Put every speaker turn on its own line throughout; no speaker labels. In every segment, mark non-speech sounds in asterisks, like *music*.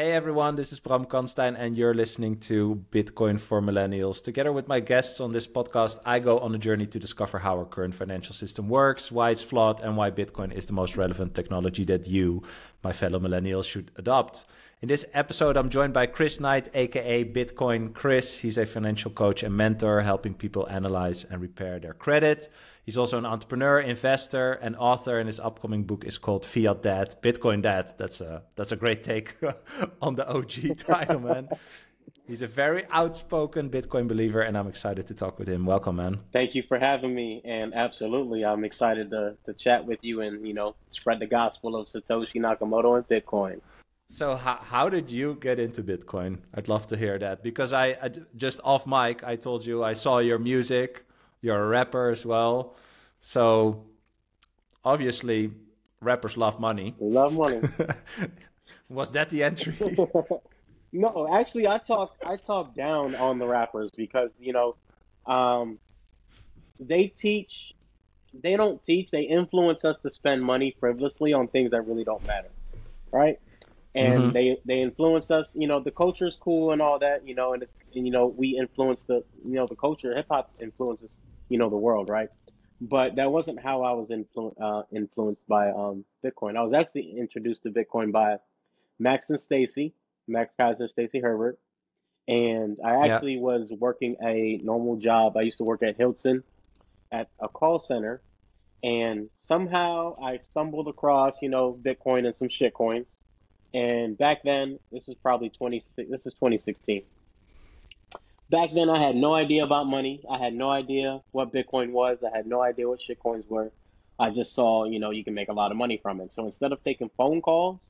Hey everyone, this is Bram Kanstein, and you're listening to Bitcoin for Millennials. Together with my guests on this podcast, I go on a journey to discover how our current financial system works, why it's flawed, and why Bitcoin is the most relevant technology that you, my fellow millennials, should adopt. In this episode, I'm joined by Chris Knight, aka Bitcoin Chris. He's a financial coach and mentor, helping people analyze and repair their credit. He's also an entrepreneur, investor, and author, and his upcoming book is called Fiat Dad, Bitcoin Dad. That's a that's a great take *laughs* on the OG title, man. He's a very outspoken Bitcoin believer, and I'm excited to talk with him. Welcome, man.
Thank you for having me, and absolutely, I'm excited to to chat with you and you know spread the gospel of Satoshi Nakamoto and Bitcoin.
So how, how did you get into Bitcoin? I'd love to hear that because I, I just off mic I told you I saw your music. You're a rapper as well, so obviously rappers love money.
They love money. *laughs*
Was that the entry? *laughs*
no, actually, I talk I talk down on the rappers because you know, um, they teach. They don't teach. They influence us to spend money frivolously on things that really don't matter, right? And mm-hmm. they they influence us. You know, the culture is cool and all that. You know, and, it's, and you know we influence the you know the culture. Hip hop influences you know the world, right? But that wasn't how I was influ- uh, influenced by um, Bitcoin. I was actually introduced to Bitcoin by Max and Stacy, Max Keiser, Stacy Herbert, and I actually yeah. was working a normal job. I used to work at Hilton at a call center, and somehow I stumbled across you know Bitcoin and some shit coins and back then, this is probably 20, this is 2016. Back then, I had no idea about money. I had no idea what Bitcoin was. I had no idea what shitcoins were. I just saw, you know, you can make a lot of money from it. So instead of taking phone calls,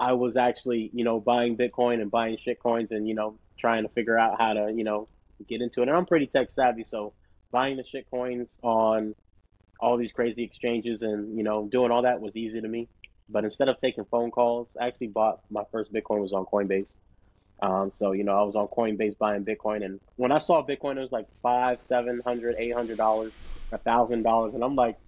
I was actually, you know, buying Bitcoin and buying shitcoins and, you know, trying to figure out how to, you know, get into it. And I'm pretty tech savvy, so buying the shitcoins on all these crazy exchanges and, you know, doing all that was easy to me. But instead of taking phone calls, I actually bought my first Bitcoin was on Coinbase. Um, so you know, I was on Coinbase buying Bitcoin, and when I saw Bitcoin, it was like five, seven hundred, eight hundred dollars, a thousand dollars, and I'm like,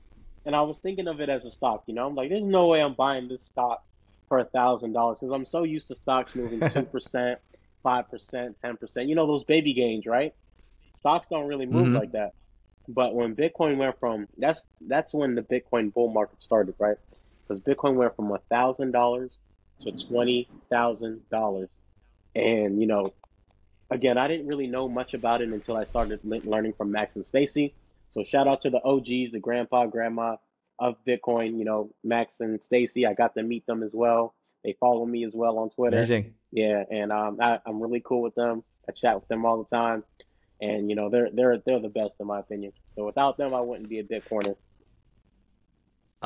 and I was thinking of it as a stock. You know, I'm like, there's no way I'm buying this stock for a thousand dollars because I'm so used to stocks moving *laughs* two percent, five percent, ten percent. You know those baby gains, right? Stocks don't really move mm-hmm. like that. But when Bitcoin went from that's that's when the Bitcoin bull market started, right? Because Bitcoin went from a thousand dollars to twenty thousand dollars, and you know, again, I didn't really know much about it until I started learning from Max and Stacy. So shout out to the OGs, the grandpa, grandma of Bitcoin. You know, Max and Stacy. I got to meet them as well. They follow me as well on Twitter.
Amazing.
Yeah, and um, I, I'm really cool with them. I chat with them all the time, and you know, they're they're they're the best in my opinion. So without them, I wouldn't be a Bitcoiner.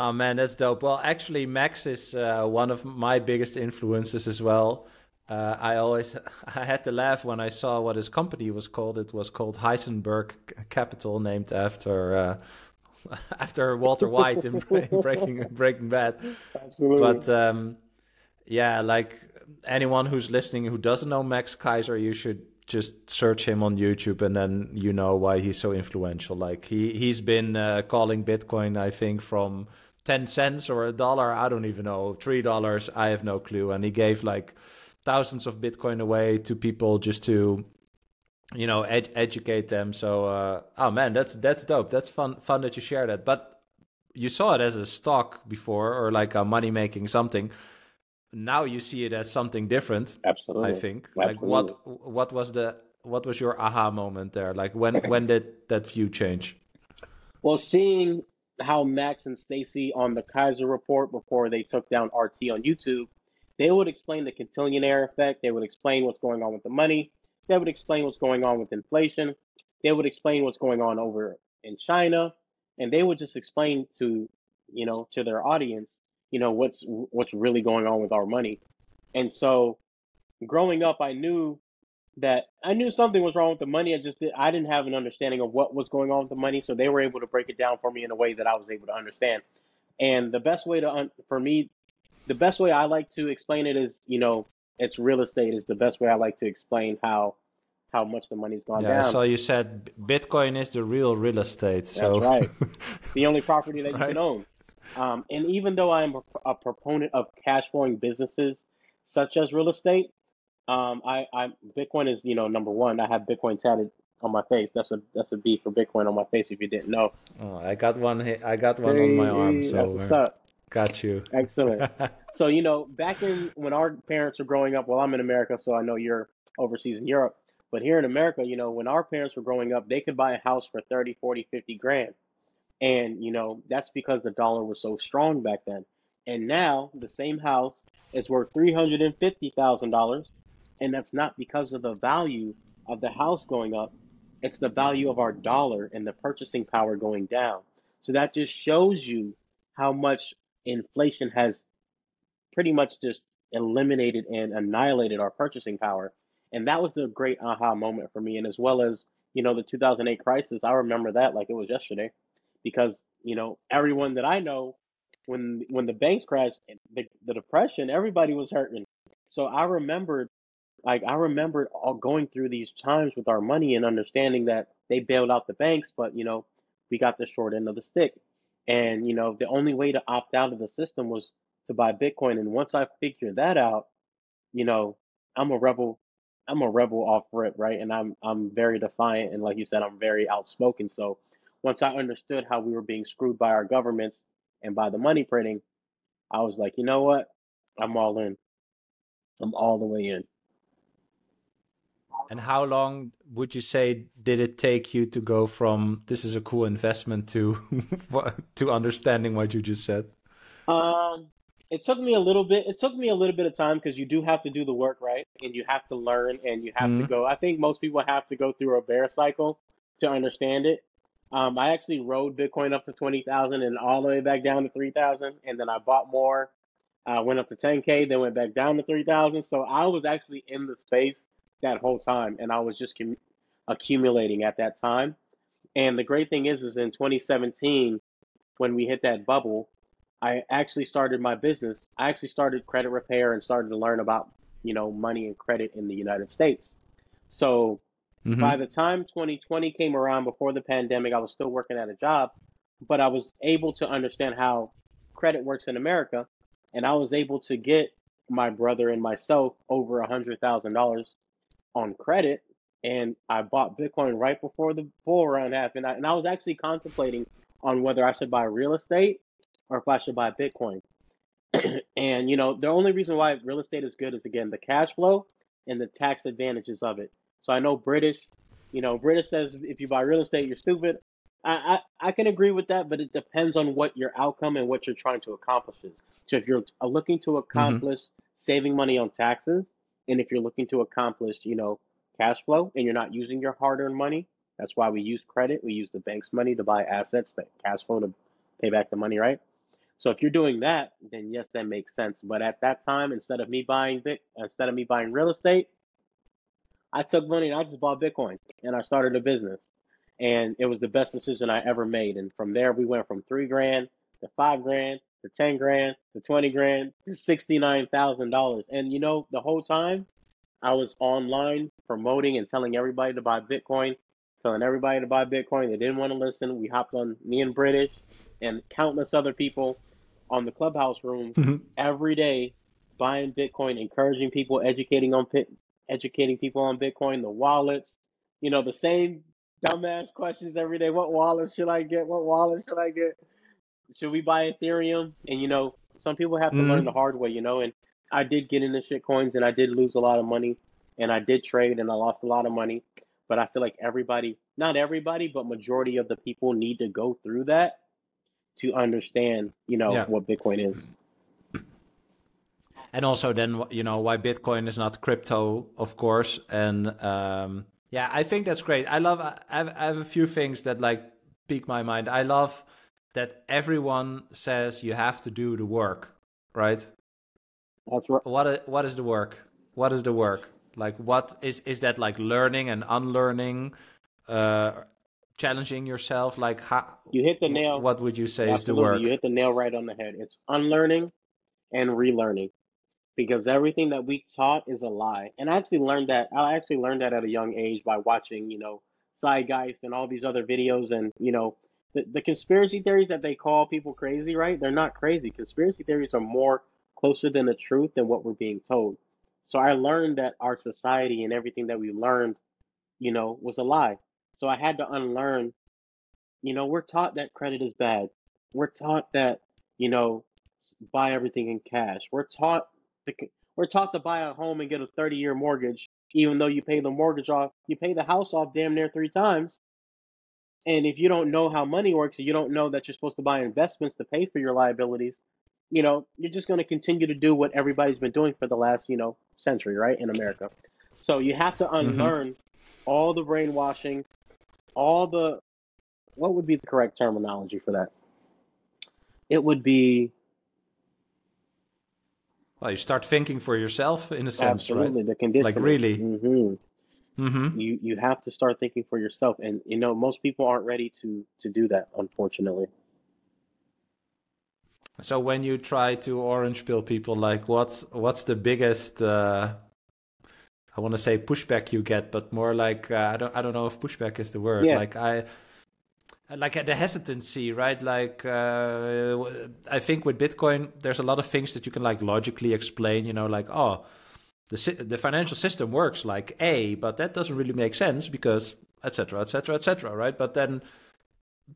Oh man, that's dope. Well, actually, Max is uh, one of my biggest influences as well. Uh, I always *laughs* I had to laugh when I saw what his company was called. It was called Heisenberg Capital, named after uh, *laughs* after Walter White in, *laughs* in, Breaking Breaking Bad.
Absolutely.
But um, yeah, like anyone who's listening who doesn't know Max Keiser, you should just search him on YouTube, and then you know why he's so influential. Like he he's been uh, calling Bitcoin, I think, from 10 cents or a dollar i don't even know three dollars i have no clue. And he gave like thousands of bitcoin away to people just to you know ed- educate them. So uh, oh man that's that's dope. That's fun fun that you share that. But you saw it as a stock before or like a money making something. Now you see it as something different
absolutely.
i think. Absolutely. like what what was the what was your aha moment there? Like when *laughs* when did that view change?
Well seeing how Max and Stacy on the Keiser report before they took down RT on YouTube, they would explain the Cantillon effect. They would explain what's going on with the money. They would explain what's going on with inflation. They would explain what's going on over in China, and they would just explain to you know to their audience, you know what's what's really going on with our money. And so, growing up, I knew that I knew something was wrong with the money. I just did, I didn't have an understanding of what was going on with the money, so they were able to break it down for me in a way that I was able to understand. And the best way to un- for me, the best way I like to explain it is, you know, it's real estate is the best way I like to explain how how much the money's gone yeah, down.
So you said Bitcoin is the real real estate. So
That's right, *laughs* the only property that you right. can own. Um, and even though I am a, a proponent of cash flowing businesses such as real estate, um, I, I Bitcoin is you know number one. I have Bitcoin tatted on my face. That's a that's a B for Bitcoin on my face. If you didn't know,
oh, I got one. I got one on my arm. So. Got you.
Excellent. *laughs* so you know, back in when our parents were growing up, well, I'm in America, so I know you're overseas in Europe. But here in America, you know, when our parents were growing up, they could buy a house for 30, 40, 50 grand. And, you know, that's because the dollar was so strong back then. And now the same house is worth $350,000. And that's not because of the value of the house going up, it's the value of our dollar and the purchasing power going down. So that just shows you how much inflation has pretty much just eliminated and annihilated our purchasing power. And that was the great aha moment for me. And as well as, you know, the 2008 crisis, I remember that like it was yesterday because, you know, everyone that I know, when when the banks crashed, the, the depression, everybody was hurting. So I remembered, like I remember all going through these times with our money and understanding that they bailed out the banks, but you know, we got the short end of the stick. And you know, the only way to opt out of the system was to buy Bitcoin. And once I figured that out, you know, I'm a rebel. I'm a rebel off rip, right? And I'm I'm very defiant, and like you said, I'm very outspoken. So once I understood how we were being screwed by our governments and by the money printing, I was like, you know what? I'm all in. I'm all the way in.
And how long would you say did it take you to go from this is a cool investment to *laughs* to understanding what you just said?
Um, it took me a little bit. It took me a little bit of time because you do have to do the work, right? And you have to learn, and you have mm-hmm. to go. I think most people have to go through a bear cycle to understand it. Um, I actually rode Bitcoin up to twenty thousand and all the way back down to three thousand, and then I bought more. Uh, went up to ten k, then went back down to three thousand. So I was actually in the space that whole time, and I was just com- accumulating at that time. And the great thing is, is in 2017, when we hit that bubble, I actually started my business. I actually started credit repair and started to learn about, you know, money and credit in the United States. So mm-hmm. by the time 2020 came around before the pandemic, I was still working at a job, but I was able to understand how credit works in America. And I was able to get my brother and myself over a hundred thousand dollars on credit. And I bought Bitcoin right before the bull run happened. And I was actually contemplating on whether I should buy real estate or if I should buy Bitcoin. *clears throat* and you know, the only reason why real estate is good is again the cash flow and the tax advantages of it. So I know British, you know, British says if you buy real estate, you're stupid. I, I, I can agree with that, but it depends on what your outcome and what you're trying to accomplish is. So if you're looking to mm-hmm. accomplish mm-hmm. saving money on taxes, and if you're looking to accomplish, you know, cash flow, and you're not using your hard-earned money, that's why we use credit. We use the bank's money to buy assets, that cash flow to pay back the money, right? So if you're doing that, then yes, that makes sense. But at that time, instead of me buying Bit, instead of me buying real estate, I took money and I just bought Bitcoin and I started a business. And it was the best decision I ever made. And from there, we went from three grand to five grand to 10 grand to 20 grand to $69,000. And you know, the whole time I was online promoting and telling everybody to buy Bitcoin, telling everybody to buy Bitcoin. They didn't want to listen. We hopped on me and British and countless other people on the clubhouse room mm-hmm. every day buying Bitcoin, encouraging people, educating on educating people on Bitcoin, the wallets, you know, the same dumbass questions every day. What wallet should I get? What wallet should I get? Should we buy Ethereum? And you know, some people have to mm-hmm. learn the hard way, you know, and I did get into shit coins and I did lose a lot of money and I did trade and I lost a lot of money. But I feel like everybody, not everybody, but majority of the people need to go through that to understand, you know, yeah. what Bitcoin is.
And also, then you know why Bitcoin is not crypto, of course. And um, yeah, I think that's great. I love. I have, I have a few things that like pique my mind. I love that everyone says you have to do the work, right?
That's right.
What is, what is the work? What is the work? Like, what is is that like learning and unlearning? Uh, challenging yourself like how
you hit the nail
what would you say Absolutely. is the work?
you hit the nail right on the head it's unlearning and relearning because everything that we taught is a lie and i actually learned that i actually learned that at a young age by watching you know zeitgeist and all these other videos and you know the, the conspiracy theories that they call people crazy right they're not crazy conspiracy theories are more closer than the truth than what we're being told. So I learned that our society and everything that we learned, you know, was a lie. So I had to unlearn, you know, we're taught that credit is bad. We're taught that, you know, buy everything in cash. We're taught to, we're taught to buy a home and get a 30 year mortgage, even though you pay the mortgage off, you pay the house off damn near three times. And if you don't know how money works, and you don't know that you're supposed to buy investments to pay for your liabilities, you know, you're just going to continue to do what everybody's been doing for the last, you know, century, right, in America. So you have to mm-hmm. unlearn mm-hmm. all the brainwashing, all the, what would be the correct terminology for that? It would be.
Well, you start thinking for yourself in a sense,
absolutely,
right?
the condition.
Like really.
Mm-hmm. Mm-hmm. You you have to start thinking for yourself, and you know most people aren't ready to to do that, unfortunately.
So when you try to orange pill people, like what's what's the biggest? Uh, I want to say pushback you get, but more like uh, I don't I don't know if pushback is the word. Yeah. Like I like the hesitancy, right? Like uh, I think with Bitcoin, there's a lot of things that you can like logically explain. You know, like oh, the the financial system works like A, but that doesn't really make sense because etc. etc. etc. right? But then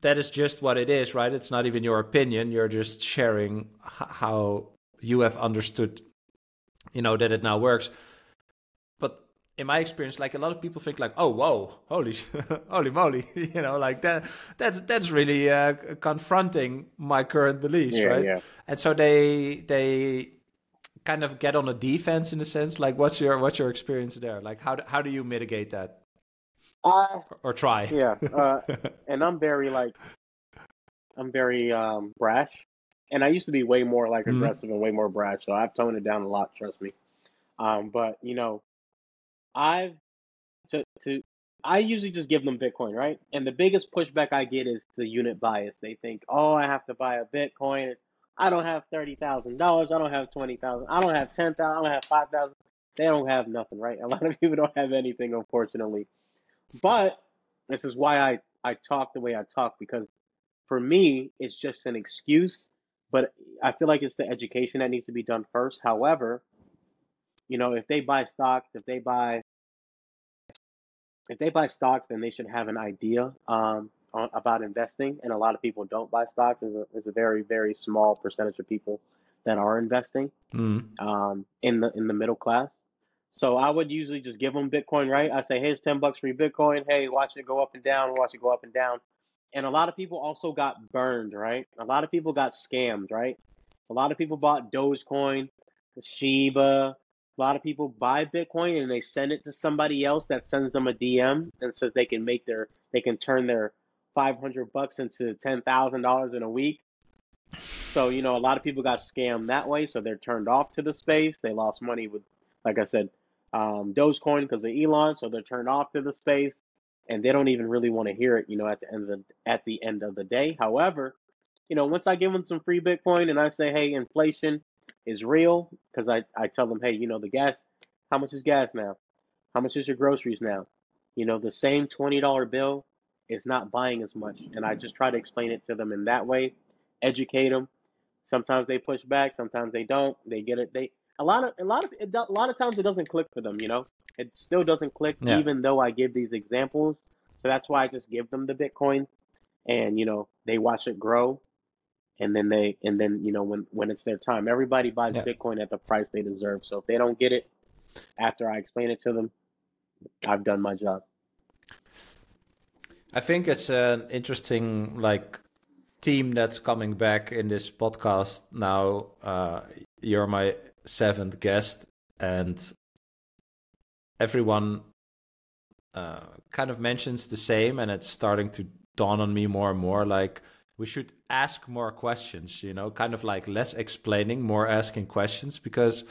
that is just what it is, right? It's not even your opinion. You're just sharing how you have understood, you know, that it now works. But in my experience, like a lot of people think like, oh, whoa, holy, *laughs* holy moly, *laughs* you know, like that, that's, that's really uh, confronting my current beliefs, yeah, right? Yeah. And so they, they kind of get on a defense in a sense. Like what's your, what's your experience there? Like how, do, how do you mitigate that?
Uh,
or try.
Yeah, uh, *laughs* and I'm very like, I'm very um, brash, and I used to be way more like mm-hmm. aggressive mm-hmm. and way more brash. So I've toned it down a lot. Trust me. Um, but you know, I've to to I usually just give them Bitcoin, right? And the biggest pushback I get is the unit bias. They think, oh, I have to buy a Bitcoin. I don't have thirty thousand dollars. I don't have twenty thousand. I don't have ten thousand. I don't have five thousand. They don't have nothing, right? A lot of *laughs* people don't have anything, unfortunately. But this is why I, I talk the way I talk because for me, it's just an excuse. But I feel like it's the education that needs to be done first. However, you know, if they buy stocks, if they buy if they buy stocks, then they should have an idea um, on, about investing. And a lot of people don't buy stocks. There's a, there's a very very small percentage of people that are investing mm. um, in the in the middle class. So I would usually just give them Bitcoin, right? I say, here's 10 bucks for your Bitcoin. Hey, watch it go up and down, watch it go up and down. And a lot of people also got burned, right? A lot of people got scammed, right? A lot of people bought Dogecoin, Shiba. A lot of people buy Bitcoin and they send it to somebody else that sends them a DM and says they can make their, they can turn their 500 bucks into $10,000 in a week. So, you know, a lot of people got scammed that way. So they're turned off to the space. They lost money with, like I said, um, Dogecoin because of Elon, so they're turned off to the space, and they don't even really want to hear it. You know, at the end of the at the end of the day. However, you know, once I give them some free Bitcoin and I say, hey, inflation is real, because I I tell them, hey, you know, the gas, how much is gas now? How much is your groceries now? You know, the same twenty dollar bill is not buying as much, and I just try to explain it to them in that way, educate them. Sometimes they push back, sometimes they don't. They get it. They a lot of a lot of a lot of times it doesn't click for them. You know, it still doesn't click yeah. even though I give these examples. So that's why I just give them the Bitcoin, and you know they watch it grow, and then they and then you know when when it's their time, everybody buys yeah. Bitcoin at the price they deserve. So if they don't get it after I explain it to them, I've done my job.
I think it's an interesting like team that's coming back in this podcast now. Uh, you're my seventh guest, and everyone uh, kind of mentions the same, and it's starting to dawn on me more and more. Like we should ask more questions, you know, kind of like less explaining, more asking questions, because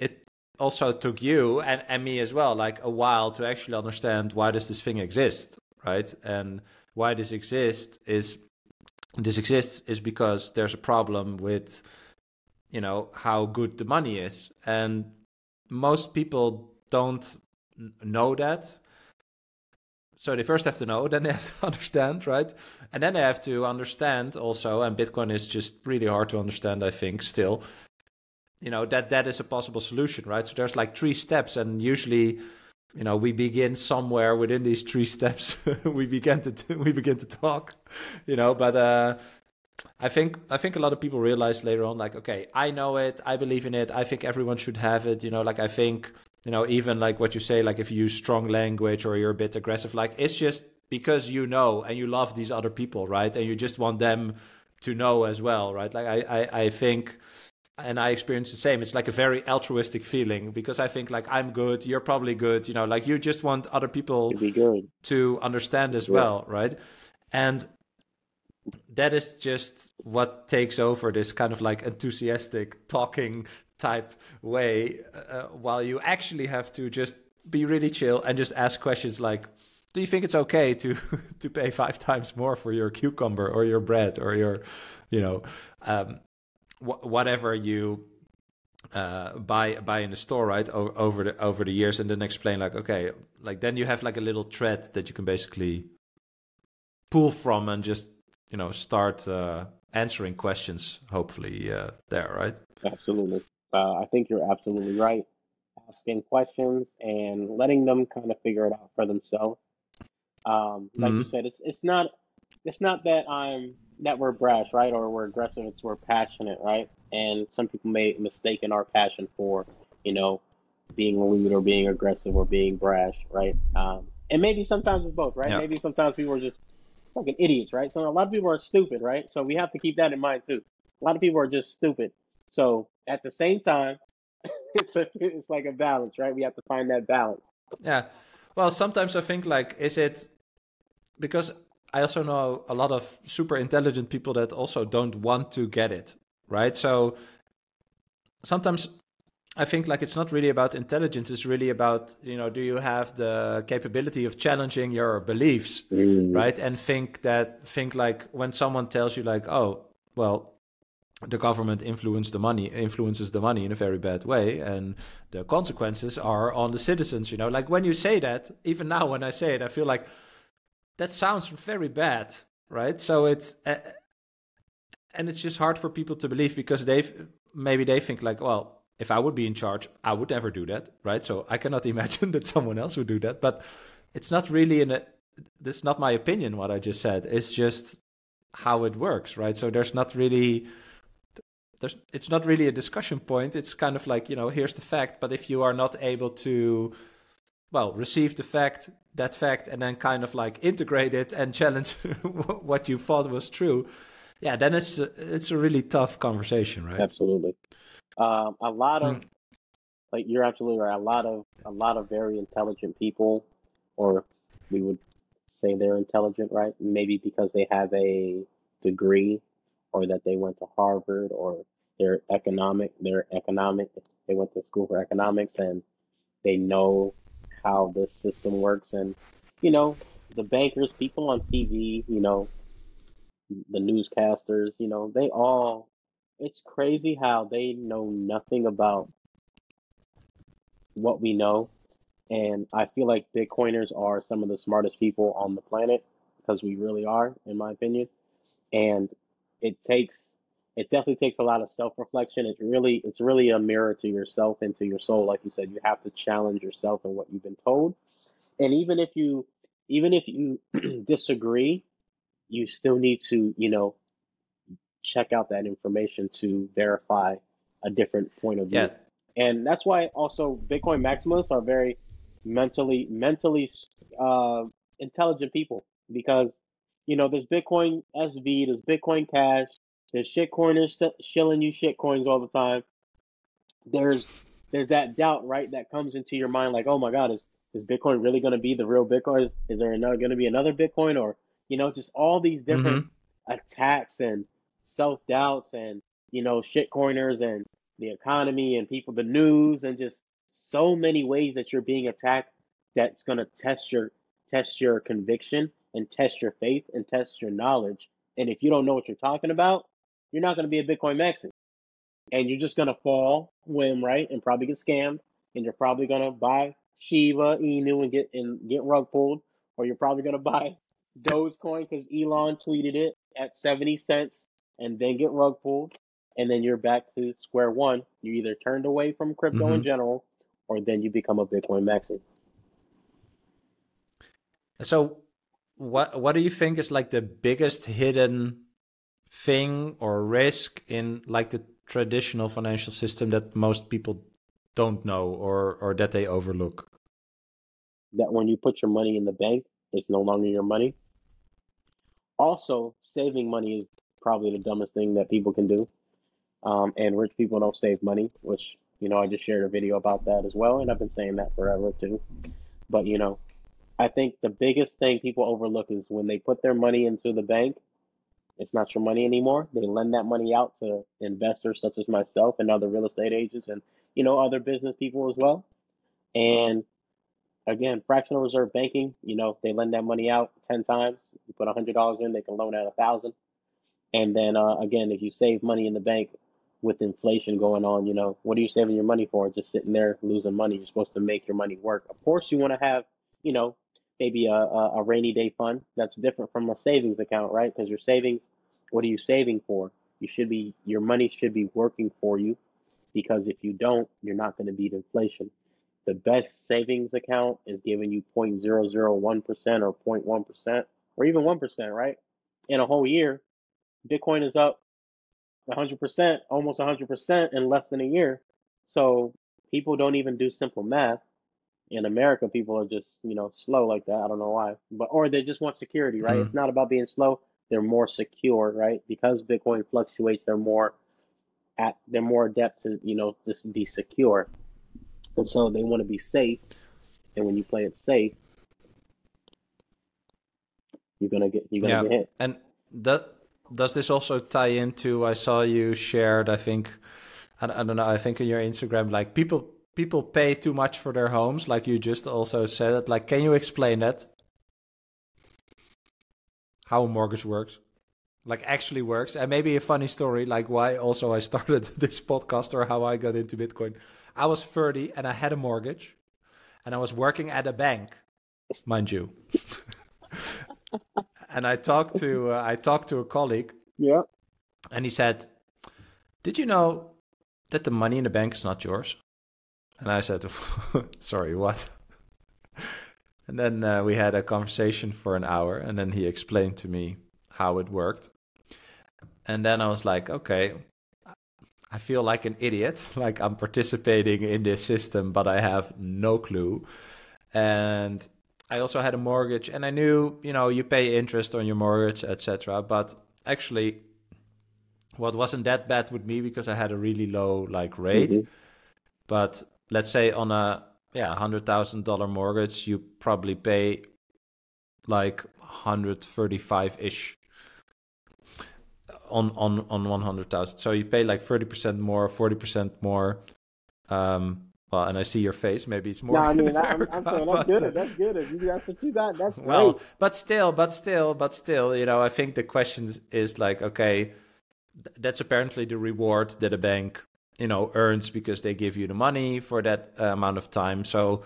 it also took you and, and me as well like a while to actually understand why does this thing exist right? And why this exists is this exists is because there's a problem with you know how good the money is. And most people don't know that. So they first have to know *laughs* then they have to understand right? And then they have to understand also and bitcoin is just really hard to understand i think still you know that that is a possible solution, right? So there's like three steps, and usually, you know, we begin somewhere within these three steps. *laughs* we begin to t- we begin to talk, you know. But uh, I think I think a lot of people realize later on, like, okay, I know it, I believe in it, I think everyone should have it, you know. Like I think you know, even like what you say, like if you use strong language or you're a bit aggressive, like it's just because you know and you love these other people, right? And you just want them to know as well, right? Like I, I, I think and I experience the same. It's like a very altruistic feeling because I think like I'm good, you're probably good, you know, like you just want other people
to,
to understand as yeah. well, right? And that is just what takes over this kind of like enthusiastic talking type way uh, while you actually have to just be really chill and just ask questions like do you think it's okay to *laughs* to pay five times more for your cucumber or your bread or your you know um, wh- whatever you uh, buy buy in the store, right? O- over the over the years, and then explain like, okay, like then you have like a little thread that you can basically pull from and just you know start uh, answering questions. Hopefully, uh, there, right?
Absolutely. Uh, I think you're absolutely right. Asking questions and letting them kind of figure it out for themselves. Um, like mm-hmm. you said, it's it's not it's not that I'm that we're brash, right, or we're aggressive. It's we're passionate, right? And some people may mistake in our passion for, you know, being lewd or being aggressive or being brash, right? Um, and maybe sometimes it's both, right? Yeah. Maybe sometimes people are just fucking idiots, right? So a lot of people are stupid, right? So we have to keep that in mind too. A lot of people are just stupid. So at the same time, *laughs* it's a, it's like a balance, right? We have to find that balance.
Yeah. Well, sometimes I think like, is it because I also know a lot of super intelligent people that also don't want to get it, right? So sometimes I think like it's not really about intelligence. It's really about you know, do you have the capability of challenging your beliefs, mm. right? And think that think like when someone tells you like, oh, well, the government influence the money influences the money in a very bad way, and the consequences are on the citizens. You know, like when you say that, even now when I say it, I feel like that sounds very bad, right? So it's uh, and it's just hard for people to believe because they maybe they think like, well, if I would be in charge, I would never do that, right? So I cannot *laughs* imagine that someone else would do that. But it's not really in a. This is not my opinion. What I just said. It's just how it works, right? So there's not really. There's, it's not really a discussion point. It's kind of like you know, here's the fact. But if you are not able to, well, receive the fact, that fact and then kind of like integrate it and challenge *laughs* what you thought was true. Yeah then it's a, it's a really tough conversation right?
Absolutely. Um, a lot of mm. like you're absolutely right. A lot of a lot of very intelligent people or we would say they're intelligent right? Maybe because they have a degree or that they went to harvard or they're economic they're economic they went to school for economics and they know how this system works. And, you know, the bankers, people on TV, you know, the newscasters, you know, they all, it's crazy how they know nothing about what we know. And I feel like Bitcoiners are some of the smartest people on the planet because we really are, in my opinion. And it takes it definitely takes a lot of self-reflection. It's really it's really a mirror to yourself and to your soul. Like you said, you have to challenge yourself and what you've been told. And even if you even if you *clears throat* disagree, you still need to, you know, check out that information to verify a different point of view. Yeah. And that's why also Bitcoin maximalists are very mentally mentally uh, intelligent people because you know there's Bitcoin SV, there's Bitcoin Cash, there's shitcoiners shilling you shitcoins all the time. There's there's that doubt, right, that comes into your mind, like, oh my God, is is Bitcoin really going to be the real Bitcoin? Is, is there going to be another Bitcoin, or you know, just all these different mm-hmm. attacks and self doubts, and you know, shitcoiners and the economy and people, the news, and just so many ways that you're being attacked. That's going to test your test your conviction and test your faith and test your knowledge. And if you don't know what you're talking about, you're not going to be a Bitcoin maxi. And you're just going to fall whim, right? And probably get scammed. And you're probably going to buy Shiba, Inu, and get and get rug pulled. Or you're probably going to buy Dogecoin because Elon tweeted it at 70 cents and then get rug pulled. and then you're back to square one. You either turned away from crypto mm-hmm. in general, or then you become a Bitcoin maxi.
So, what what do you think is like the biggest hidden thing or risk in like the traditional financial system that most people don't know or or that they overlook?
That when you put your money in the bank, it's no longer your money. Also, saving money is probably the dumbest thing that people can do. Um, and rich people don't save money, which you know I just shared a video about that as well, and I've been saying that forever too. But you know, I think the biggest thing people overlook is when they put their money into the bank, it's not your money anymore. They lend that money out to investors such as myself and other real estate agents and you know other business people as well. And again, fractional reserve banking, you know, they lend that money out 10 times. You put $100 in, they can loan out a 1000 And then uh, again, if you save money in the bank with inflation going on, you know, what are you saving your money for? Just sitting there losing money. You're supposed to make your money work. Of course, you want to have, you know, maybe a, a, rainy day fund that's different from a savings account, right? Because your savings, what are you saving for? You should be, your money should be working for you because if you don't, you're not going to beat inflation. The best savings account is giving you 0.001% or 0.1% or even 1%, right? In a whole year, Bitcoin is up 100%, almost 100% in less than a year. So people don't even do simple math. In America, people are just, you know, slow like that. I don't know why. But or they just want security, right? Mm. It's not about being slow. They're more secure, right? Because Bitcoin fluctuates, they're more at they're more adept to, you know, just be secure. And so they want to be safe. And when you play it safe, you're gonna get you're gonna yeah. get hit.
And that does this also tie into? I saw you shared. I think I, I don't know. I think on your Instagram, like people people pay too much for their homes. Like you just also said it. Like, can you explain that? How a mortgage works? Like actually works, and maybe a funny story, like why also I *laughs* started this podcast or how I got into Bitcoin. I was 30 and I had a mortgage, and I was working at a bank, mind you. *laughs* and I talked to uh, I talked to a colleague.
Yeah.
And he said, "Did you know that the money in the bank is not yours?" And I said, *laughs* "Sorry, what?" *laughs* and then uh, we had a conversation for an hour, and then he explained to me how it worked. And then I was like, "Okay." I feel like an idiot, *laughs* like I'm participating in this system, but I have no clue. And I also had a mortgage, and I knew, you know, you pay interest on your mortgage, etc. But actually, what wasn't that bad with me because I had a really low like rate. Mm-hmm. But let's say on a yeah hundred thousand dollar mortgage, you probably pay like hundred thirty five ish on on on one hundred thousand. So you pay like thirty percent more, forty percent more. Um, well, and I see your face. Maybe it's more.
No, I mean, I'm, I'm saying that's good. That's good. If you, that's what you got. That's
well,
great.
but still, but still, but still, you know, I think the question is like, okay, that's apparently the reward that a bank, you know, earns because they give you the money for that uh, amount of time. So,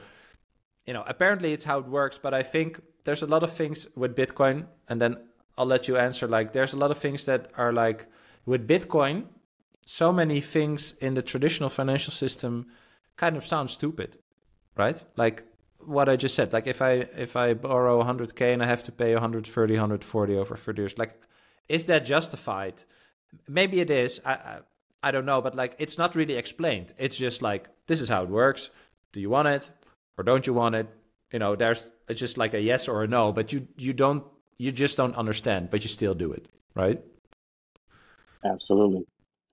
you know, apparently it's how it works. But I think there's a lot of things with Bitcoin, and then I'll let you answer. Like, there's a lot of things that are like with Bitcoin. So many things in the traditional financial system kind of sounds stupid, right? Like what I just said. Like if I if I borrow 100k and I have to pay 130, 140 over 30 years, like is that justified? Maybe it is. I, I I don't know, but like it's not really explained. It's just like this is how it works. Do you want it or don't you want it? You know, there's it's just like a yes or a no, but you you don't you just don't understand, but you still do it, right?
Absolutely.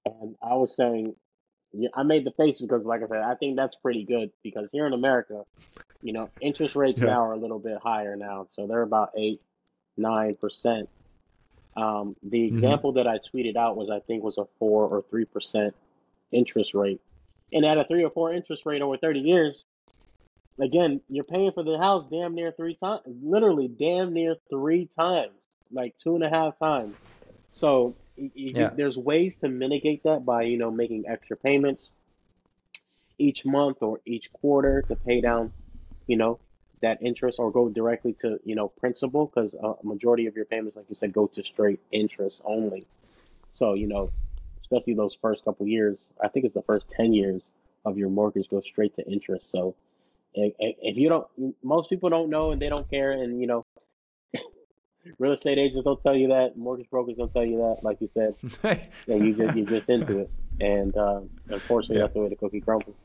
And I was saying yeah, I made the face because, like I said, I think that's pretty good because here in America, you know, interest rates yeah. now are a little bit higher now, so they're about eight, nine percent. Um, the mm-hmm. example mm-hmm. that I tweeted out was, I think, was a four or three percent interest rate, and at a three or four interest rate over thirty years, again, you're paying for the house damn near three times, literally damn near three times, like two and a half times. So you, yeah. there's ways to mitigate that by you know making extra payments each month or each quarter to pay down you know that interest or go directly to you know principal because a majority of your payments like you said go to straight interest only so you know especially those first couple years. I think it's the first ten years of your mortgage goes straight to interest. So if, if you don't, most people don't know and they don't care, and you know, *laughs* real estate agents don't tell you that, mortgage brokers don't tell you that, like you said, *laughs* and you just you're just into it, and uh, unfortunately, yeah. that's the way the cookie crumbles.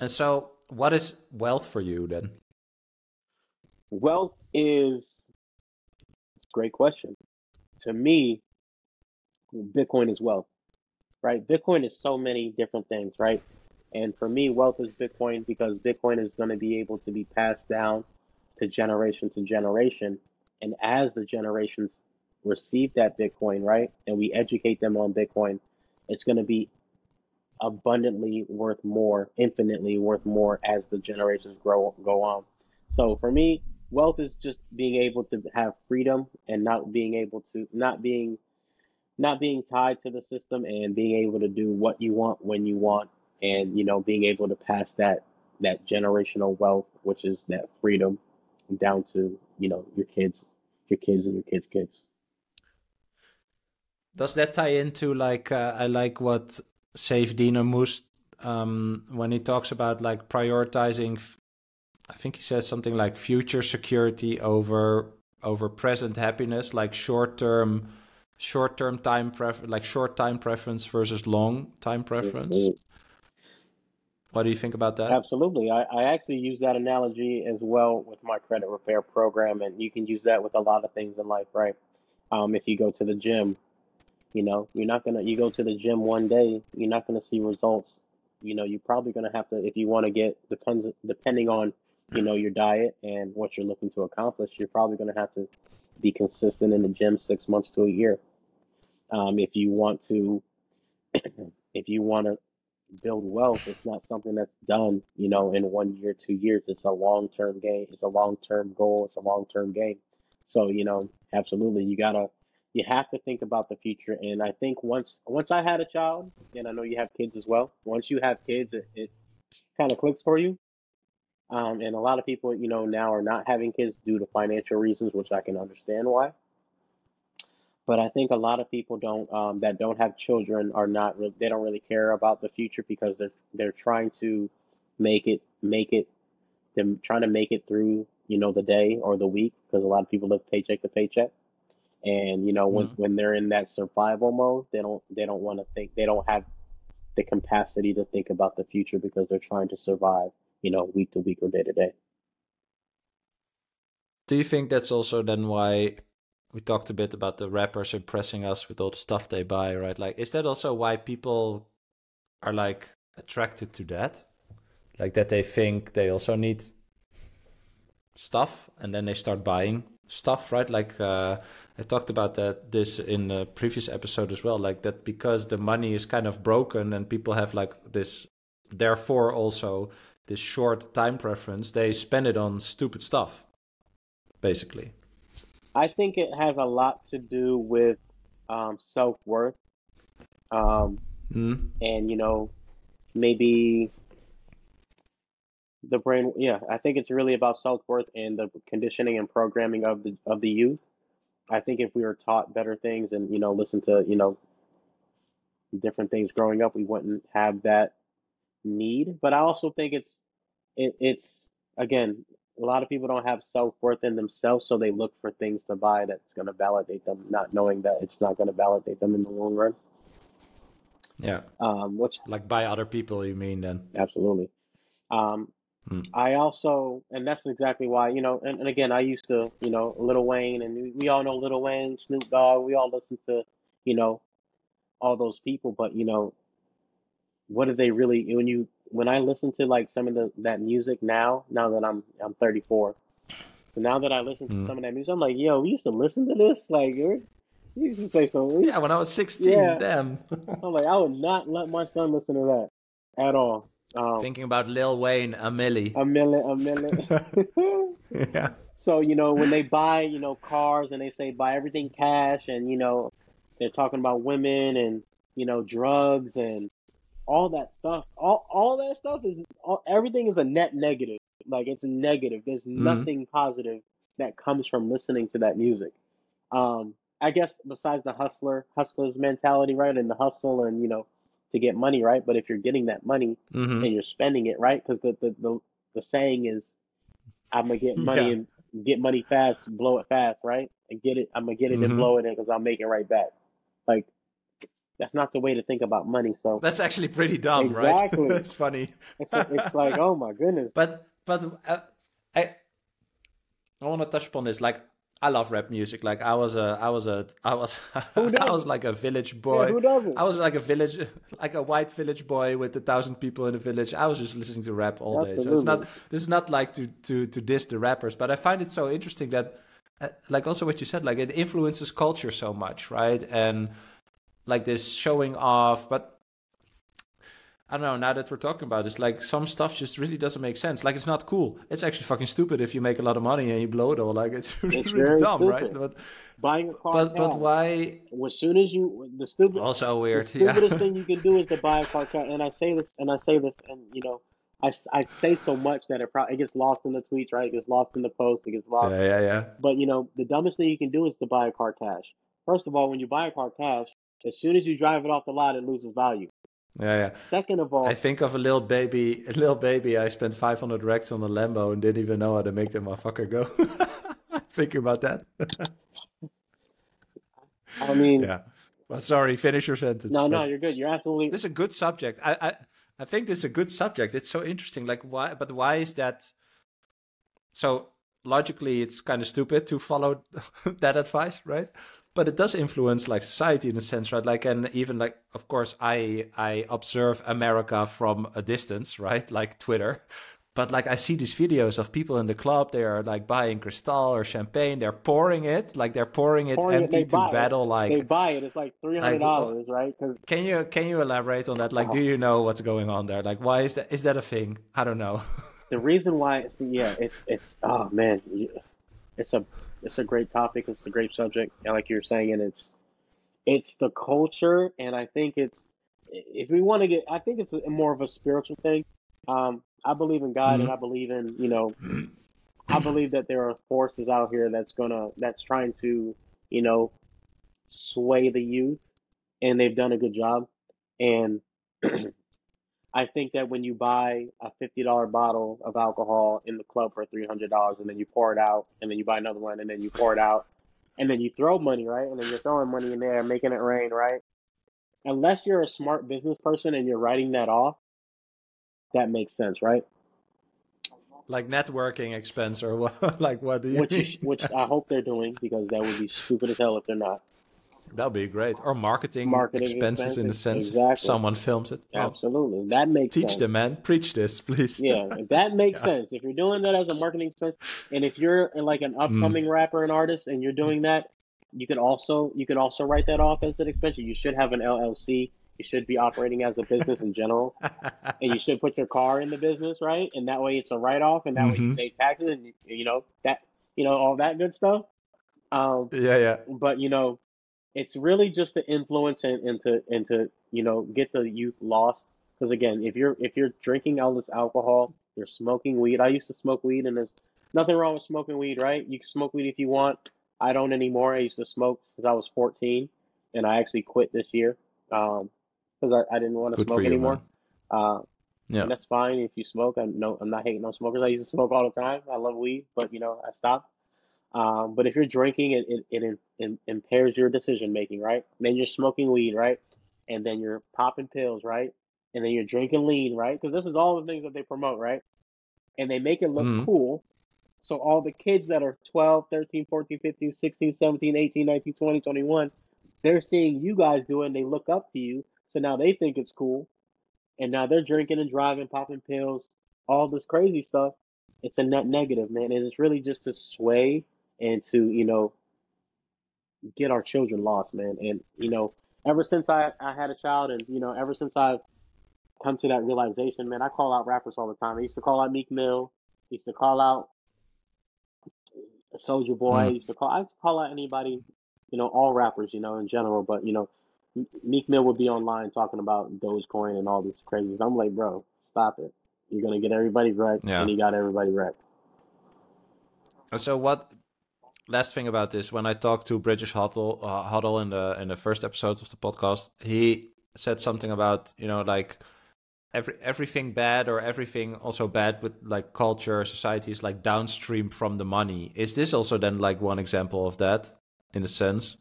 And so, what is wealth for you then?
Wealth is great question. To me, Bitcoin is wealth, right? Bitcoin is so many different things, right? And for me, wealth is Bitcoin because Bitcoin is going to be able to be passed down to generation to generation. And as the generations receive that Bitcoin, right, and we educate them on Bitcoin, it's going to be abundantly worth more, infinitely worth more as the generations grow go on. So for me, wealth is just being able to have freedom and not being able to not being not being tied to the system and being able to do what you want when you want and you know being able to pass that that generational wealth which is that freedom down to you know your kids your kids and your kids kids.
Does that tie into like uh, i like what Saifedean Ammous um, when he talks about like prioritizing i think he says something like future security over over present happiness like short term short term time preference like short time preference versus long time preference mm-hmm. What do you think about that?
Absolutely. I, I actually use that analogy as well with my credit repair program, and you can use that with a lot of things in life, right? Um, if you go to the gym, you know, you're not gonna. You go to the gym one day, you're not gonna see results. You know, you're probably gonna have to, if you want to get depends depending on, you know, your diet and what you're looking to accomplish. You're probably gonna have to be consistent in the gym six months to a year. Um, if you want to, *clears throat* if you want to build wealth. It's not something that's done, you know, in one year, two years. It's a long term game. It's a long term goal. It's a long term game. So, you know, absolutely, you gotta, you have to think about the future. And I think once, once I had a child, and I know you have kids as well. Once you have kids, it, it kind of clicks for you. Um, and a lot of people, you know, now are not having kids due to financial reasons, which I can understand why. But I think a lot of people don't um, that don't have children are not re- they don't really care about the future because they're they're trying to make it make it them trying to make it through you know the day or the week because a lot of people live paycheck to paycheck and you know when mm-hmm. when they're in that survival mode they don't they don't want to think they don't have the capacity to think about the future because they're trying to survive you know week to week or day to day
do you think that's also then why we talked a bit about the rappers impressing us with all the stuff they buy, right? Like, is that also why people are like attracted to that? Like that they think they also need stuff, and then they start buying stuff, right? Like uh, I talked about that this in a previous episode as well. Like that because the money is kind of broken, and people have like this, therefore also this short time preference. They spend it on stupid stuff, basically.
I think it has a lot to do with um, self worth, um, mm. and you know, maybe the brain. Yeah, I think it's really about self worth and the conditioning and programming of the of the youth. I think if we were taught better things and you know listen to you know different things growing up, we wouldn't have that need. But I also think it's it, it's again a lot of people don't have self worth in themselves, so they look for things to buy that's going to validate them, not knowing that it's not going to validate them in the long run.
Yeah.
Um, which
like by other people, you mean then?
Absolutely. Um, hmm. I also, and that's exactly why you know, and, and again, I used to, you know, Lil Wayne, and we, we all know Lil Wayne, Snoop Dogg, we all listen to, you know, all those people, but you know, what do they really when you when I listen to like some of the that music now, now that I'm I'm 34, so now that I listen to mm. some of that music, I'm like, yo, we used to listen to this. Like, you used to say something.
Yeah, when I was 16, yeah. damn.
I'm like, I would not let my son listen to that at all.
Um, Thinking about Lil Wayne, a milli.
A milli, a milli. *laughs*
yeah.
So, you know, when they buy, you know, cars and they say buy everything cash and, you know, they're talking about women and, you know, drugs and all that stuff, all all that stuff is all, everything is a net negative. Like it's negative. There's mm-hmm. nothing positive that comes from listening to that music. Um, I guess besides the hustler, hustler's mentality, right, and the hustle, and you know, to get money, right. But if you're getting that money
hmm
and you're spending it, right, because the, the the the saying is, I'm gonna get *laughs* money
Yeah.
and get money fast, blow it fast, right, and get it. I'm gonna get it and
hmm
blow it in because I'll make it right back. Like that's not the way to think about money. So
That's actually pretty dumb, right?
exactly, *laughs*
it's funny.
it's it's like, oh my goodness,
But but uh, I I want to touch upon this. Like I love rap music. Like I was a I was a I was *laughs* I was like a village
Yeah,
boy.
who doesn't?
I was like a village, *laughs* like a white village boy with a thousand people in the village. I was just listening to rap all day. So it's not this is not like to to to diss the rappers, but I find it so interesting that, uh, like also what you said, like it influences culture so much, right? And like this showing off, but I don't know. Now that we're talking about this, like some stuff just really doesn't make sense. Like it's not cool. It's actually fucking stupid if you make a lot of money and you blow it all. Like it's *laughs* really,
It's
really dumb, right? But
Buying a car
but but why?
As soon as you, the stupid,
Also
the
weird. Yeah.
stupidest thing you *laughs* can do is to buy a car cash. And I say this, and I say this, and you know, I, I say so much that it probably it gets lost in the tweets, right? It gets lost in the post. It gets lost.
Yeah, yeah, yeah.
But you know, the dumbest thing you can do is to buy a car cash. First of all, when you buy a car cash, as soon as you drive it off the lot, it loses value.
Yeah, yeah.
Second of all,
I think of a little baby, a little baby. I spent 500 racks on a Lambo and didn't even know how to make that motherfucker go. *laughs* Thinking about that. *laughs*
I mean,
yeah. Well, sorry. Finish your sentence.
no, no, you're good. You're absolutely
this is a good subject. I, I, I think this is a good subject. It's so interesting. Like why? But why is that? So logically, it's kind of stupid to follow *laughs* that advice, right? But it does influence like society in a sense, right? Like, and even like, of course, I I observe America from a distance, right? *laughs* Like Twitter. But like I see these videos of people in the club, they are like buying Cristal or champagne, they're pouring it, like they're pouring it
pouring
empty
They
to
buy it.
battle like
They buy it. It's like three hundred dollars, right? Because
can you can you elaborate on that? Like, do oh. you know what's going on there? Like, why is that? Is that a thing? I don't know.
the reason why, yeah, it's it's oh man, it's a it's a great topic. It's a great subject, and like you're saying, and it's it's the culture, and I think it's if we want to get, I think it's a, more of a spiritual thing. Um, I believe in God, and I believe in you know, *clears throat* I believe that there are forces out here that's gonna that's trying to you know sway the youth, and they've done a good job, and. *clears throat* I think that when you buy a fifty dollar bottle of alcohol in the club for three hundred dollars, and then you pour it out, and then you buy another one, and then you pour it out, and then you throw money, right? And then you're throwing money in there, making it rain, right? Unless you're a smart business person and you're writing that off, that makes sense, right?
like networking expense or what? *laughs* like, what do you
Which is, which I hope they're doing because that would be stupid as hell if they're not.
That'd be great. Or marketing,
Marketing
expenses in the
expenses,
sense if someone films it. Oh,
Absolutely, that makes
teach
sense.
them, man. Preach this, please.
Yeah, that makes *laughs*
Yeah.
sense. If you're doing that as a marketing expense, and if you're uh, like an upcoming rapper and artist, and you're doing that, you could also you could also write that off as an expense. You should have an LLC. You should be operating as a business in general, *laughs* and you should put your car in the business, right? And that way it's a write off, and that way you
Mhm.
save taxes, and you, you know that you know all that good stuff. Um,
yeah, yeah.
but you know, it's really just to influence and, and to and to you know get the youth lost. Because again, if you're if you're drinking all this alcohol, you're smoking weed. I used to smoke weed, and there's nothing wrong with smoking weed, right? You can smoke weed if you want. I don't anymore. I used to smoke since I was 14, and I actually quit this year because I, I didn't want to smoke
you,
anymore. Uh,
Yeah.
that's fine if you smoke. I'm no, I'm not hating on smokers. I used to smoke all the time. I love weed, but you know, I stopped. Um, but if you're drinking, it, it, it, it impairs your decision making, right? Then you're smoking weed, right? And then you're popping pills, right? And then you're drinking lean, right? Because this is all the things that they promote, right? And they make it look
Mhm.
cool. So all the kids that are 12, 13, 14, 15, 16, 17, 18, 19, 20, 21, they're seeing you guys do it and they look up to you. So now they think it's cool. And now they're drinking and driving, popping pills, all this crazy stuff. It's a net negative, man. And it's really just to sway and to, you know, get our children lost, man. And, you know, ever since I, I had a child and, you know, ever since I've come to that realization, man, I call out rappers all the time. I used to call out Meek Mill, I used to call out Soulja Boy, I
Mm.
used to call I used to call out anybody, you know, all rappers, you know, in general. But you know, Meek Mill would be online talking about Dogecoin and all this crazy. I'm like, bro, stop it. You're gonna get everybody wrecked,
Yeah.
and you got everybody wrecked.
So what? Last thing about this, when I talked to British Huddle, uh, Huddle in the in the first episode of the podcast, he said something about you know like every everything bad or everything also bad with like culture, societies like downstream from the money. Is this also then like one example of that in a sense?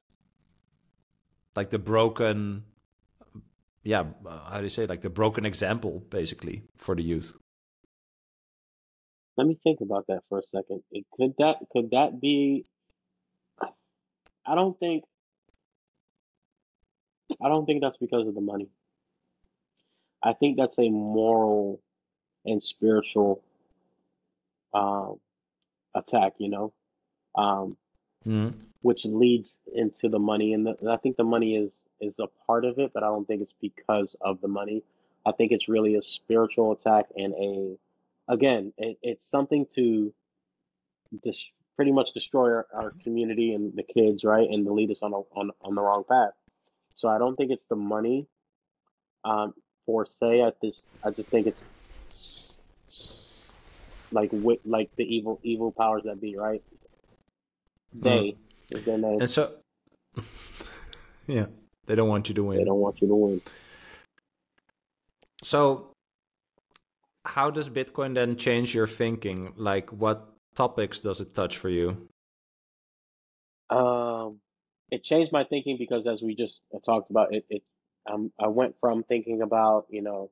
Like the broken, yeah, how do you say like the broken example basically for the youth.
Let me think about that for a second. Could that could that be? I don't think. I don't think that's because of the money. I think that's a moral and spiritual um, attack. You know, um,
Mm.
which leads into the money, and, the, and I think the money is is a part of it, but I don't think it's because of the money. I think it's really a spiritual attack and a again, it, it's something to dis- pretty much destroy our, our community and the kids, right, and to lead us on a, on on the wrong path. So I don't think it's the money um, for say. I just I just think it's like wi- like the evil evil powers that be, right? They is their name.
And so, *laughs* yeah, they don't want you to win.
They don't want you to win.
So, how does Bitcoin then change your thinking? Like, what topics does it touch for you?
Um, it changed my thinking because as we just uh, talked about it, it um, I went from thinking about, you know,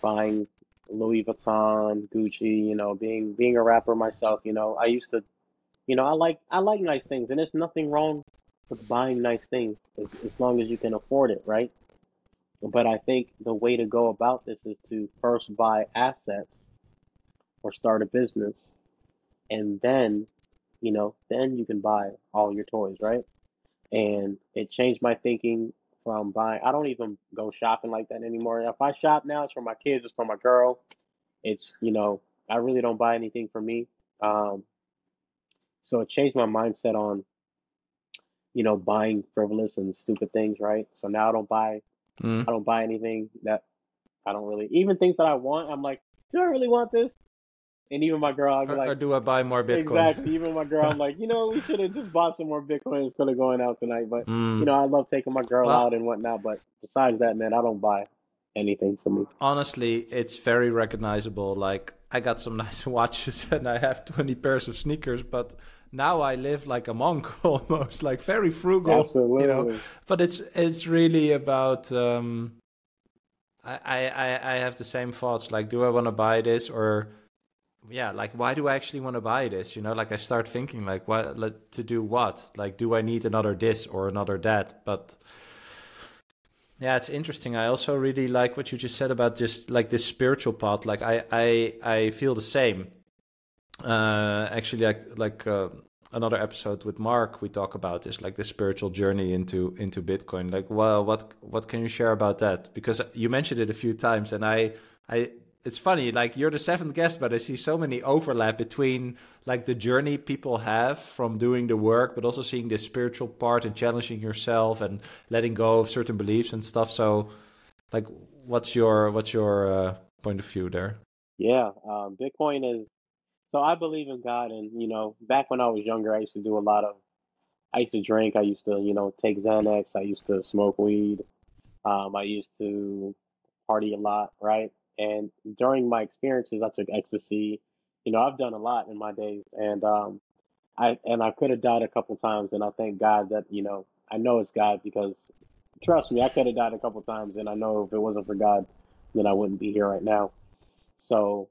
buying Louis Vuitton, Gucci, you know, being being a rapper myself, you know, I used to, you know, I like I like nice things and there's nothing wrong with buying nice things as, as long as you can afford it, right? But I think the way to go about this is to first buy assets or start a business and then, you know, then you can buy all your toys, right? and it changed my thinking from buying. I don't even go shopping like that anymore. If I shop now, it's for my kids, it's for my girl. It's you know, I really don't buy anything for me. Um, so it changed my mindset on you know buying frivolous and stupid things, right? So now I don't buy.
Mm.
I don't buy anything that I don't really even things that I want. I'm like, do I really want this? And even my girl, be
Or,
like,
or do I buy more Bitcoin?
exactly. Even my girl, I'm *laughs* like, you know, we should have just bought some more Bitcoin instead of going out tonight. But
Mm.
you know, I love taking my girl
Well-
out and whatnot, but besides that, man, I don't buy anything for me.
honestly, it's very recognizable. Like I got some *laughs* nice watches and I have 20 pairs of sneakers, but now I live like a monk *laughs* almost, like very frugal,
Absolutely.
you know. But it's it's really about um I I I have the same thoughts like do I want to buy this or yeah, like why do I actually want to buy this? You know, like I start thinking like what like, to do what? Like do I need another this or another that? But yeah, it's interesting. I also really like what you just said about just like this spiritual part. Like I I I feel the same. Uh actually like like uh, another episode with Mark we talk about this like the spiritual journey into into Bitcoin. Like well what what can you share about that? Because you mentioned it a few times and I I it's funny like you're the seventh guest but I see so many overlap between like the journey people have from doing the work but also seeing the spiritual part and challenging yourself and letting go of certain beliefs and stuff. So like what's your what's your uh, point of view there?
Yeah, um, Bitcoin is. So I believe in God, and you know, back when I was younger, I used to do a lot of. I used to drink. I used to, you know, take Xanax. I used to smoke weed. Um, I used to party a lot, right? And during my experiences, I took ecstasy. You know, I've done a lot in my days, and um, I and I could have died a couple times, and I thank God that you know I know it's God because trust me, I could have died a couple times, and I know if it wasn't for God, then I wouldn't be here right now. So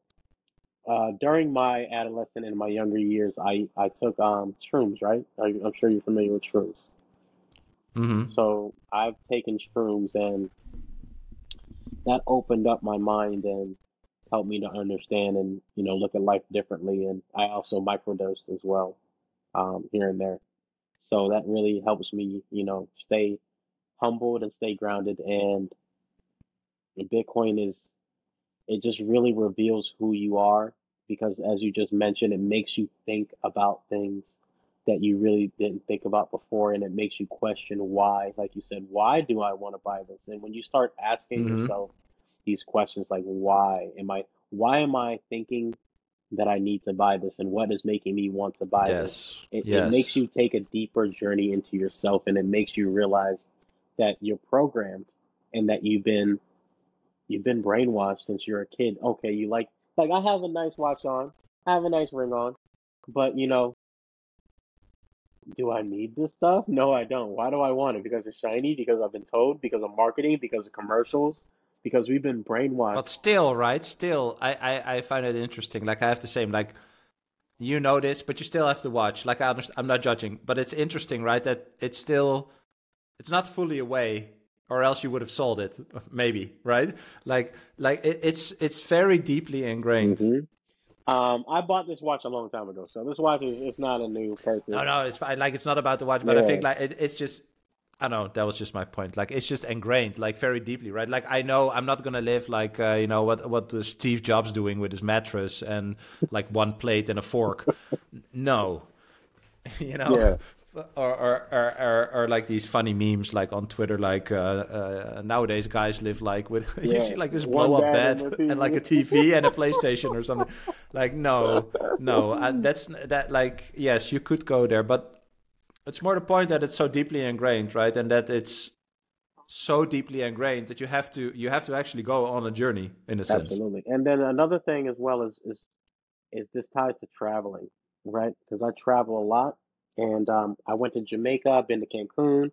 uh, during my adolescent and my younger years, I I took um shrooms, right? I, I'm sure you're familiar with shrooms.
Mm-hmm.
So I've taken shrooms, and that opened up my mind and helped me to understand and you know look at life differently. And I also microdosed as well, um, here and there. So that really helps me, you know, stay humbled and stay grounded. And Bitcoin is it just really reveals who you are because as you just mentioned, it makes you think about things that you really didn't think about before and it makes you question why. Like you said, why do I want to buy this? And when you start asking
Mhm.
yourself these questions like why am I why am I thinking that I need to buy this and what is making me want to buy this. It,
yes.
it makes you take a deeper journey into yourself and it makes you realize that you're programmed and that you've been you've been brainwashed since you're a kid. Okay, you like like I have a nice watch on, I have a nice ring on, but you know, do I need this stuff? No, I don't. Why do I want it? Because it's shiny, because I've been told, because of marketing, because of commercials, because we've been brainwashed.
But still, right? Still, I, I, I find it interesting. Like I have the same. Like you know this, but you still have to watch. Like I understand, I'm not judging, but it's interesting, right? That it's still, it's not fully away, or else you would have sold it, *laughs* maybe, right? Like like it, it's it's very deeply ingrained.
Mhm. Um, I bought this watch a long time ago, so this watch is it's not a new purchase.
No, no, it's fine. Like it's not about the watch, but I think like it, it's just. I don't know. That was just my point. Like it's just ingrained, like very deeply, right? Like I know I'm not gonna live like uh, you know what what was Steve Jobs doing with his mattress and like one plate and a fork. *laughs* no, *laughs* you know.
Yeah.
Or, or, or, or, like these funny memes like on Twitter, like uh, uh, nowadays guys live like with *laughs* you see like this blow up
bed
bed
and
like a TV and a PlayStation or something. Like no, no, uh, that's that like yes, you could go there, but it's more the point that it's so deeply ingrained, right? And that it's so deeply ingrained that you have to you have to actually go on a journey in a sense.
Absolutely. And then another thing as well is is is this ties to traveling, right? Because I travel a lot, and um, I went to Jamaica. I've been to Cancun.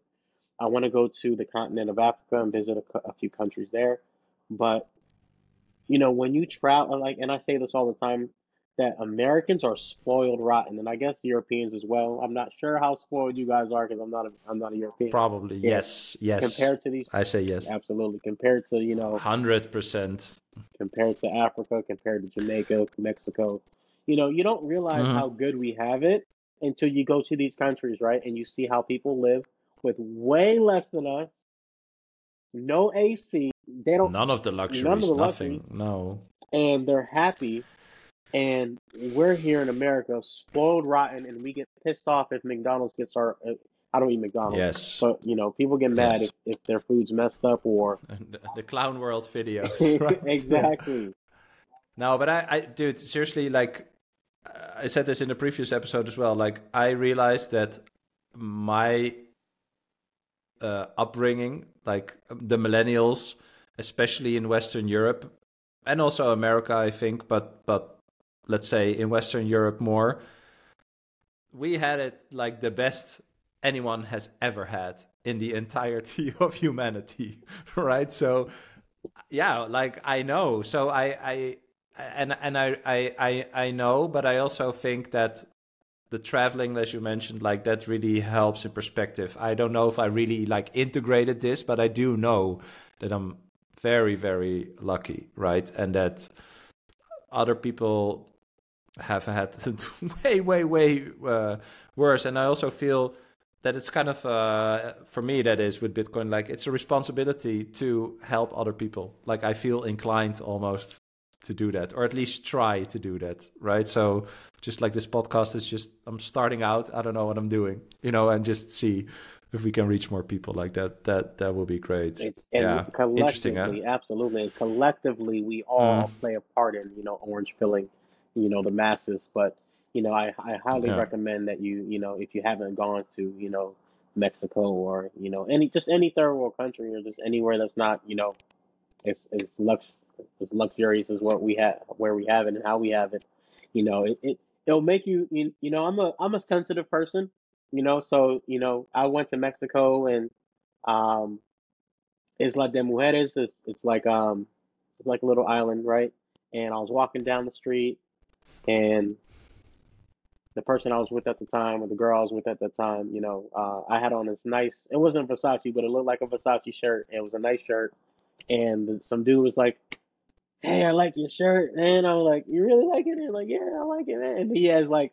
I want to go to the continent of Africa and visit a, a few countries there. But you know, when you travel, like, and I say this all the time, that Americans are spoiled rotten, and I guess Europeans as well. I'm not sure how spoiled you guys are because I'm not a I'm not a European.
Probably
Yeah.
yes, yes.
Compared to these,
I say yes,
absolutely. Compared to you know
hundred percent.
compared to Africa, compared to Jamaica, Mexico. You know, you don't realize
Mhm.
how good we have it until you go to these countries, right? And you see how people live with way less than us, no AC. They don't,
None of the luxuries,
none of the
nothing.
luxuries.
No.
and they're happy. And we're here in America, spoiled rotten, and we get pissed off if McDonald's gets our. Uh, I don't eat McDonald's,
Yes.
but you know, people get mad
Yes.
if, if their food's messed up or *laughs*
the, the clown world *laughs* videos. Right?
exactly. *laughs*
No, but I, I, dude, seriously, like I said this in the previous episode as well. Like I realized that my uh, upbringing, like the millennials, especially in Western Europe and also America, I think, but but let's say in Western Europe more, we had it like the best anyone has ever had in the entirety *laughs* of humanity, *laughs* right? So yeah, like I know. So I I and and I I I, I know, but I also think that the traveling as you mentioned like that really helps in perspective. I don't know if i really like integrated this but i do know that i'm very very lucky right? And that other people have had *laughs* way way way uh, worse. And i also feel that it's kind of uh, for me that is with bitcoin like it's a responsibility to help other people. Like i feel inclined almost to do that or at least try to do that right so just like this podcast is just i'm starting out i don't know what i'm doing you know and just see if we can reach more people like that that that will be great
It's,
yeah interesting huh?
absolutely, and collectively, we all
Mm.
play a part in you know orange pilling you know the masses. But you know, I I highly
Yeah.
recommend that you you know if you haven't gone to you know Mexico or you know any just any third world country or just anywhere that's not you know it's it's lux it's luxurious as what we have where we have it and how we have it. You know, it, it it'll make you you, you know I'm a I'm a sensitive person. You know, so you know I went to Mexico and um Isla de Mujeres. It's, it's like um, it's like a little island, right? And I was walking down the street, and the person I was with at the time, or the girl I was with at the time, you know, uh, I had on this nice. It wasn't Versace, but it looked like a Versace shirt. It was a nice shirt, and some dude was like, "Hey, I like your shirt," and I'm like, "You really like it?" And like, "Yeah, I like it, man." And he has like.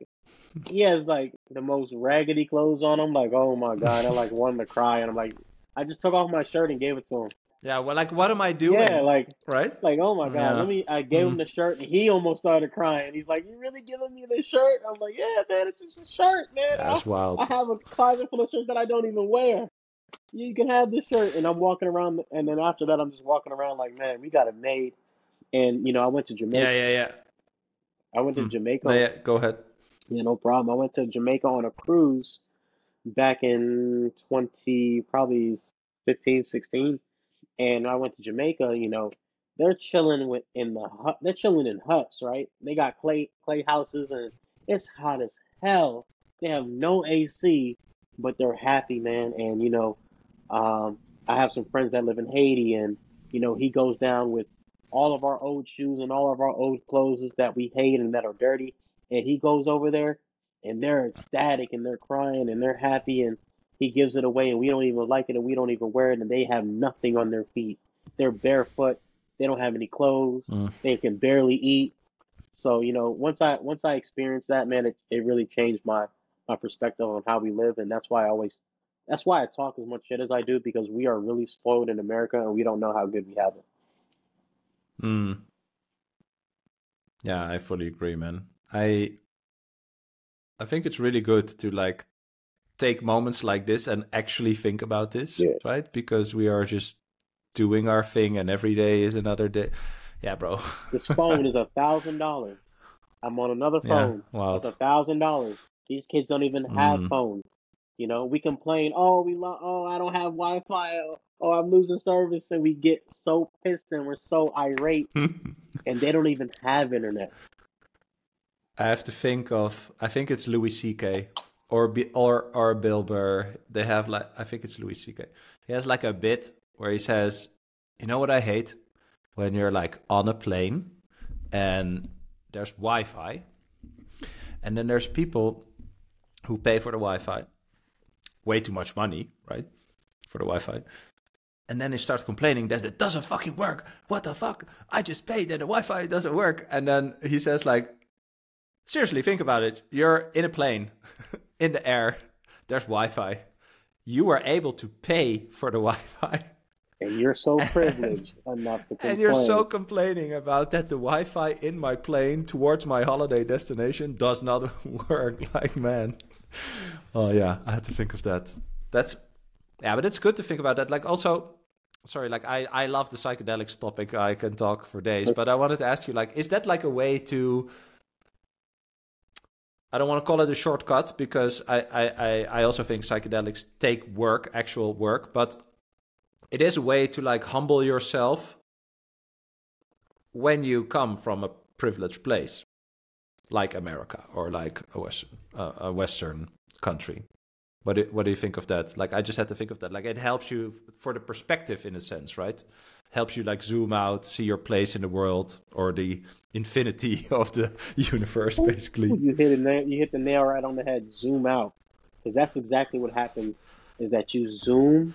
He has like the most raggedy clothes on him. Like, oh my god, I like wanted to cry, and I'm like, I just took off my shirt and gave it to him.
yeah well like what am i doing
Yeah, like
right
like oh my god,
Yeah.
let me. I gave him mm-hmm. the shirt and he almost started crying. He's like, "You really giving me this shirt?" I'm like, "Yeah, man, it's just a shirt, man.
that's
I,
wild
I have a closet full of shirts that I don't even wear. You can have this shirt." And I'm walking around, and then after that, I'm just walking around like, "Man, we got it made." And you know, I went to Jamaica.
yeah yeah yeah
I went to
Hmm.
Jamaica.
No, yeah, go ahead.
Yeah, no problem. I went to Jamaica on a cruise back in 20, probably 15, 16. And I went to Jamaica, you know, they're chilling with in the hut. They're chilling in huts, right? They got clay clay houses and it's hot as hell. They have no AC, but they're happy, man. And you know, um, I have some friends that live in Haiti, and you know, he goes down with all of our old shoes and all of our old clothes that we hate and that are dirty, and he goes over there, and they're ecstatic and they're crying and they're happy, and he gives it away, and we don't even like it, and we don't even wear it, and they have nothing on their feet. They're barefoot. They don't have any clothes.
Mm.
They can barely eat. So you know, once I once I experienced that, man, it, it really changed my my perspective on how we live, and that's why I always that's why I talk as much shit as I do because we are really spoiled in America and we don't know how good we have it.
Mm. Yeah, I fully agree, man. I I think it's really good to like take moments like this and actually think about this,
Yeah.
right? Because we are just doing our thing and every day is another day. Yeah, bro.
This phone is *laughs* a thousand dollars. I'm on another phone.
Yeah, wow.
It's a thousand dollars. These kids don't even have
Mm.
phones. You know, we complain, oh, we lo- oh, I don't have Wi-Fi. Oh, I'm losing service, and we get so pissed and we're so irate, *laughs* and they don't even have internet.
I have to think of. I think it's Louis C.K. or B, or or Bill Burr. They have like. I think it's Louis C.K. He has like a bit where he says, "You know what I hate when you're like on a plane and there's Wi-Fi, and then there's people who pay for the Wi-Fi way too much money, right, for the Wi-Fi." And then they start complaining that it doesn't fucking work. What the fuck? I just paid and the Wi-Fi doesn't work. And then he says like, Seriously, think about it. You're in a plane, *laughs* in the air. There's Wi-Fi. You are able to pay for the Wi-Fi,
And you're so *laughs* privileged enough to complain.
and you're so complaining about that the Wi-Fi in my plane towards my holiday destination does not *laughs* work. Like, man. Oh yeah, I had to think of that. That's yeah, but it's good to think about that. Like, also, sorry, like I I love the psychedelics topic. I can talk for days, but I wanted to ask you, like, is that like a way to I don't want to call it a shortcut because I, I, I, I also think psychedelics take work, actual work, but it is a way to like humble yourself when you come from a privileged place like America or like a Western, uh, a Western country. What do, what do you think of that? Like, I just had to think of that. Like, it helps you for the perspective in a sense, right? Helps you like zoom out, see your place in the world or the infinity *laughs* of the universe, basically.
You hit it. na- You hit the nail right on the head. Zoom out, because that's exactly what happens. Is that you zoom,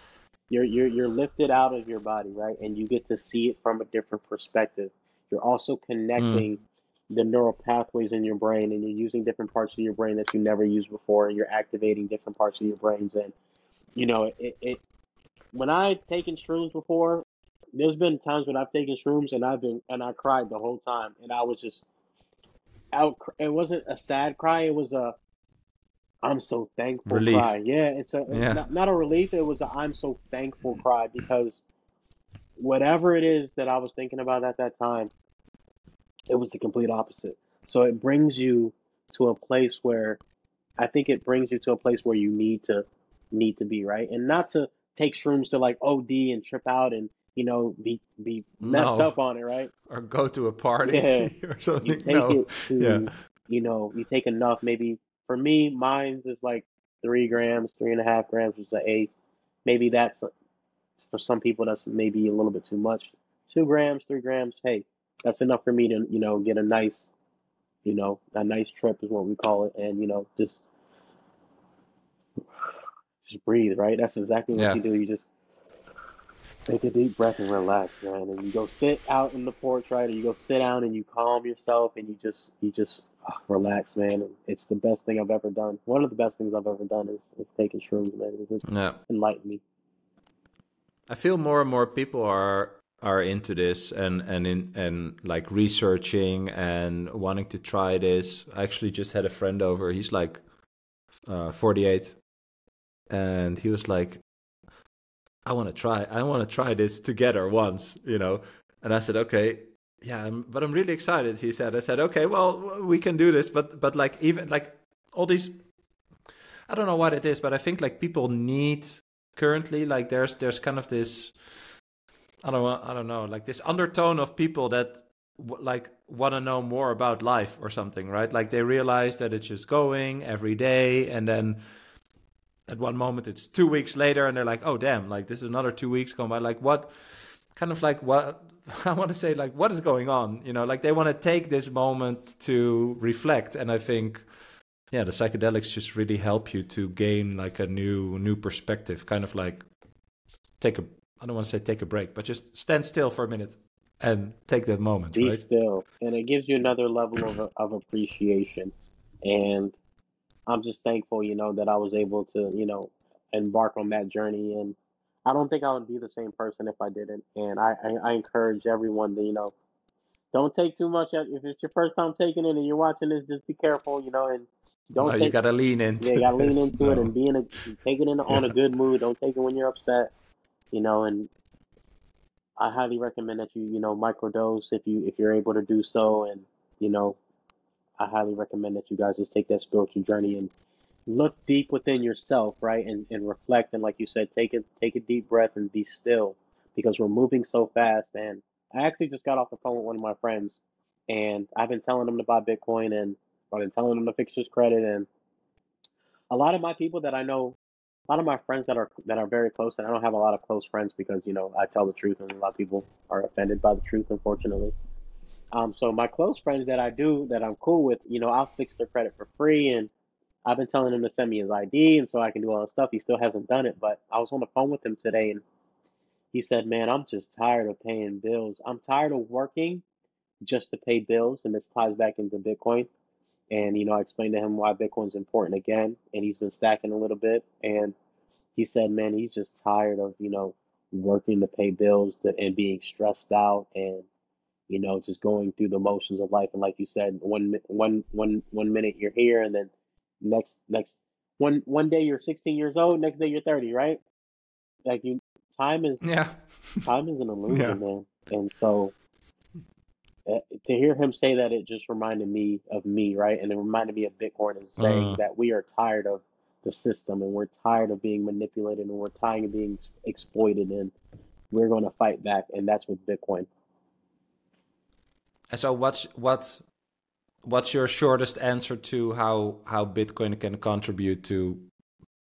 you're you're you're lifted out of your body, right, and you get to see it from a different perspective. You're also hmm. connecting the neural pathways in your brain, and you're using different parts of your brain that you never used before, and you're activating different parts of your brains. And you know, it, it when I've taken shrooms before, there's been times when I've taken shrooms and I've been and I cried the whole time, and I was just out. It wasn't a sad cry. It was a I'm so thankful
Relief.
cry. Yeah, it's a
Yeah.
not, not a relief. It was a I'm so thankful cry because whatever it is that I was thinking about at that time, it was the complete opposite. So it brings you to a place where I think it brings you to a place where you need to need to be right, and not to take shrooms to like OD and trip out and you know be be messed
No.
up on it, right?
Or go to a party
Yeah. *laughs*
or
you
something.
take
No.
it to
Yeah.
you know you take enough maybe for me mine is like three grams three and a half grams is the eighth maybe that's for some people that's maybe a little bit too much two grams three grams hey that's enough for me to you know get a nice you know a nice trip is what we call it and you know just just breathe right that's exactly what
Yeah.
you do you just Take a deep breath and relax, man. And you go sit out in the porch, right? Or you go sit down and you calm yourself and you just you just ah, relax, man. It's the best thing I've ever done. One of the best things I've ever done is, is taking shrooms, man. It's just
Yeah.
enlightened me.
I feel more and more people are are into this and and in and like researching and wanting to try this. I actually just had a friend over. He's like uh, 48, and he was like, "I want to try. I want to try this together once," you know. And I said, "Okay, yeah, but I'm really excited. He said, I said, okay, well, we can do this, but but like even like all these, I don't know what it is, but I think like people need currently like there's there's kind of this, I don't I don't know like this undertone of people that like want to know more about life or something, right? Like they realize that it's just going every day, and then at one moment it's two weeks later, and they're like, oh damn, like this is another two weeks going by. Like what? Kind of like what *laughs* I want to say, like, what is going on? You know, like they want to take this moment to reflect. And I think, yeah, the psychedelics just really help you to gain like a new, new perspective. Kind of like take a, I don't want to say take a break, but just stand still for a minute and take that moment.
Be
right?
still, and it gives you another level of of appreciation. And I'm just thankful, you know, that I was able to, you know, embark on that journey and I don't think I would be the same person if I didn't. And I, I, I encourage everyone to, you know, don't take too much. If it's your first time taking it and you're watching this, just be careful, you know, and don't.
No,
take,
you gotta lean into.
Yeah, you gotta lean into it and be in a take it in on a good mood. Don't take it when you're upset, you know. And I highly recommend that you, you know, microdose if you if you're able to do so. And you know, I highly recommend that you guys just take that spiritual journey and look deep within yourself, right? And, and reflect and like you said, take it take a deep breath and be still because we're moving so fast. And I actually just got off the phone with one of my friends and I've been telling him to buy Bitcoin and I've been telling him to fix his credit and a lot of my people that I know a lot of my friends that are that are very close and I don't have a lot of close friends because, you know, I tell the truth and a lot of people are offended by the truth unfortunately. Um, so my close friends that I do that I'm cool with, you know, I'll fix their credit for free and I've been telling him to send me his ID and so I can do all this stuff. He still hasn't done it, but I was on the phone with him today and he said, "Man, I'm just tired of paying bills. I'm tired of working just to pay bills." And this ties back into Bitcoin. And you know, I explained to him why Bitcoin's important again, and he's been stacking a little bit. And he said, "Man, he's just tired of you know working to pay bills to, and being stressed out and you know just going through the motions of life." And like you said, one one one one minute you're here, and then next next one one day you're 16 years old, next day you're 30, right? Like you, time is
Yeah.
time is an *laughs* illusion,
Yeah.
man. And so uh, to hear him say that, it just reminded me of me, right? And it reminded me of Bitcoin and saying
Mm.
that we are tired of the system and we're tired of being manipulated and we're tired of being exploited and we're going to fight back. And that's with Bitcoin.
And so, what's what what's your shortest answer to how how Bitcoin can contribute to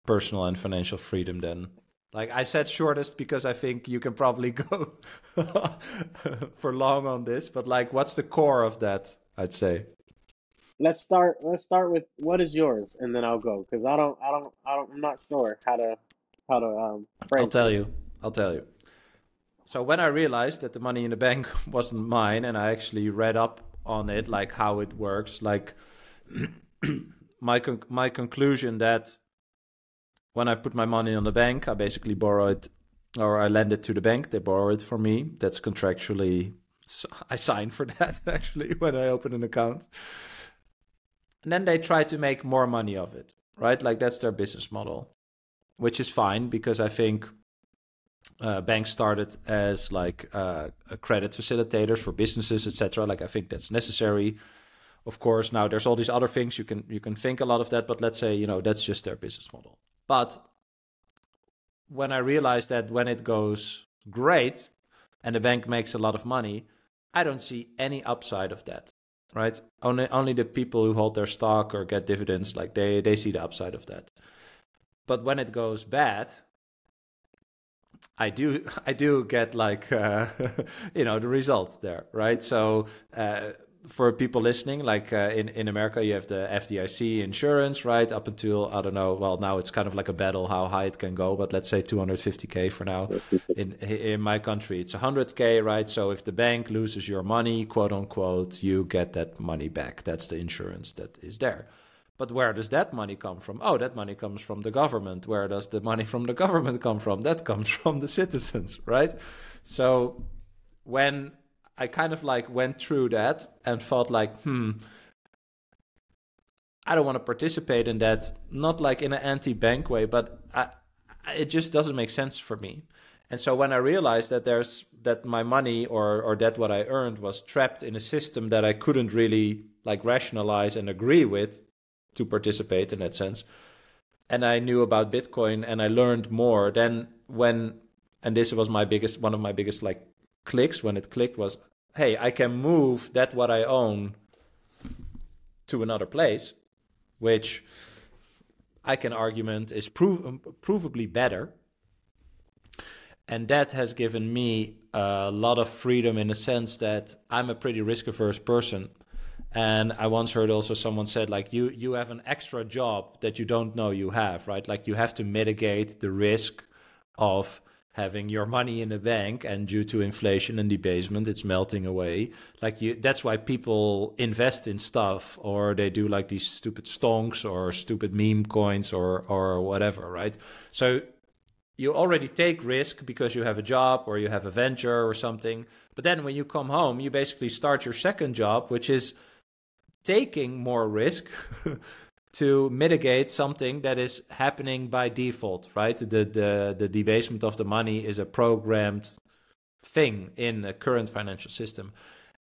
personal and financial freedom? Then, like I said, shortest because I think you can probably *laughs* go for long on this. But like, what's the core of that? I'd say.
Let's start. Let's start with what is yours, and then I'll go because I don't. I don't. I don't. I'm not sure how to how to um.
I'll tell
it.
you. I'll tell you. So when I realized that the money in the bank *laughs* wasn't mine, and I actually read up on it, like how it works, like *clears throat* my con- my conclusion that when I put my money on the bank, I basically borrow it, or I lend it to the bank. They borrow it from me. That's contractually. So I sign for *laughs* that actually when I open an account. And then they try to make more money of it, right? Like that's their business model, which is fine because I think uh, banks started as like uh, credit facilitators for businesses, etc. Like I think that's necessary. Of course, now there's all these other things you can you can think a lot of that, but let's say you know that's just their business model. But when I realize that when it goes great and the bank makes a lot of money, I don't see any upside of that. Right? Only only the people who hold their stock or get dividends, like they they see the upside of that. But when it goes bad, I do *laughs* I do get like uh, *laughs* you know the results there, right? So uh, for people listening, like uh, in in America, you have the FDIC insurance, right? Up until I don't know. Well, now it's kind of like a battle how high it can go, but let's say 250k for now. In in my country, it's 100k, right? So if the bank loses your money, quote unquote, you get that money back. That's the insurance that is there. But where does that money come from? Oh, that money comes from the government. Where does the money from the government come from? That comes *laughs* from the citizens, right? So when I kind of like went through that and felt like, hmm, I don't want to participate in that, not like in an anti bank way, but I, it just doesn't make sense for me. And so when I realized that there's that my money or or that what I earned was trapped in a system that I couldn't really like rationalize and agree with to participate in that sense. And I knew about Bitcoin and I learned more. Then when and this was my biggest one of my biggest like clicks when it clicked was hey, I can move that what I own to another place, which I can argument is prov- provably better. And that has given me a lot of freedom in the sense that I'm a pretty risk averse person. And I once heard also someone said like you you have an extra job that you don't know you have, right? Like you have to mitigate the risk of having your money in a bank and due to inflation and debasement it's melting away. Like you that's why people invest in stuff or they do like these stupid stonks or stupid meme coins or or whatever right? So you already take risk because you have a job or you have a venture or something but then when you come home you basically start your second job which is taking more risk *laughs* to mitigate something that is happening by default, right? The the the debasement of the money is a programmed thing in a current financial system.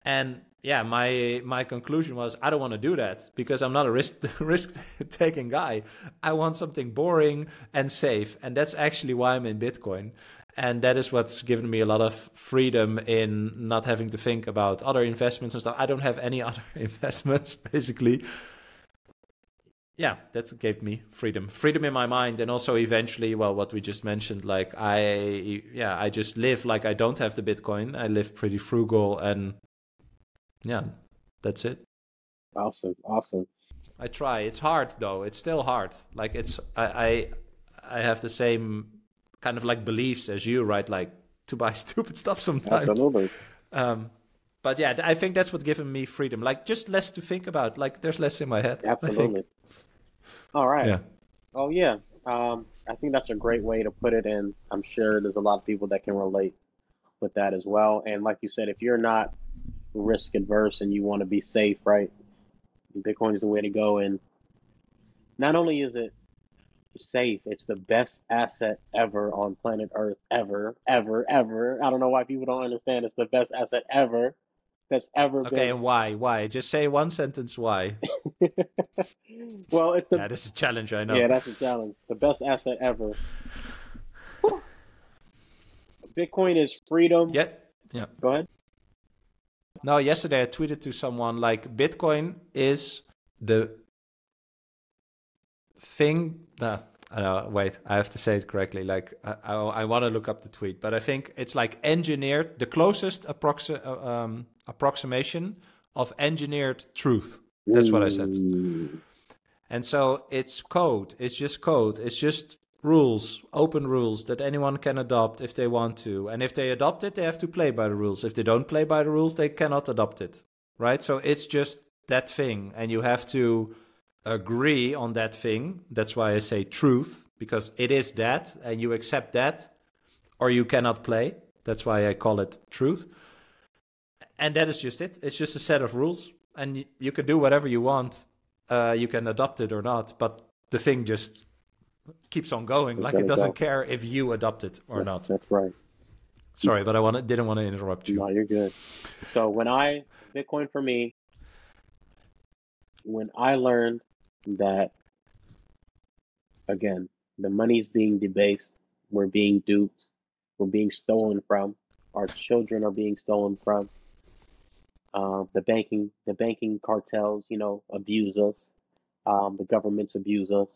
And yeah, my my conclusion was I don't want to do that because I'm not a risk *laughs* risk taking guy. I want something boring and safe, and that's actually why I'm in Bitcoin. And that is what's given me a lot of freedom in not having to think about other investments and stuff. I don't have any *laughs* other investments basically yeah, that gave me freedom, freedom in my mind, and also eventually, well, what we just mentioned, like I, yeah, I just live like I don't have the Bitcoin. I live pretty frugal, and yeah, that's it.
Awesome, awesome.
I try. It's hard though. It's still hard. Like it's I, I, I have the same kind of like beliefs as you, right? Like to buy *laughs* stupid stuff sometimes.
Absolutely.
Um, but yeah, I think that's what given me freedom. Like just less to think about. Like there's less in my head. *laughs*
Absolutely. All right. Yeah. Oh yeah. Um, I think that's a great way to put it, and I'm sure there's a lot of people that can relate with that as well. And like you said, if you're not risk adverse and you want to be safe, right? Bitcoin is the way to go. And not only is it safe, it's the best asset ever on planet Earth, ever, ever, ever. I don't know why people don't understand. It's the best asset ever that's ever
okay,
been.
Okay, and why? Why? Just say one sentence. Why? *laughs* *laughs*
well, it's the,
yeah, this is a challenge. I know.
Yeah, that's a challenge. The best asset ever. Bitcoin is freedom.
Yeah. Yeah.
Go ahead.
No, yesterday I tweeted to someone like Bitcoin is the thing. Know. Wait, I have to say it correctly. Like I, I, I want to look up the tweet, but I think it's like engineered, the closest approxi- uh, um, approximation of engineered truth. That's what I said. And so it's code. It's just code. It's just rules, open rules that anyone can adopt if they want to. And if they adopt it, they have to play by the rules. If they don't play by the rules, they cannot adopt it. Right? So it's just that thing. And you have to agree on that thing. That's why I say truth, because it is that, and you accept that, or you cannot play. That's why I call it truth. And that is just it. It's just a set of rules, and you can do whatever you want. Uh, you can adopt it or not, but the thing just keeps on going. like it doesn't go. care if you adopt it or
that's,
not.
That's right.
Sorry, but I want didn't want to interrupt you.
No, you're good. So when I Bitcoin for me, when I learned that again, the money's being debased, we're being duped, we're being stolen from, our children are being stolen from. Uh, the banking, the banking cartels, you know, abuse us. Um, the governments abuse us.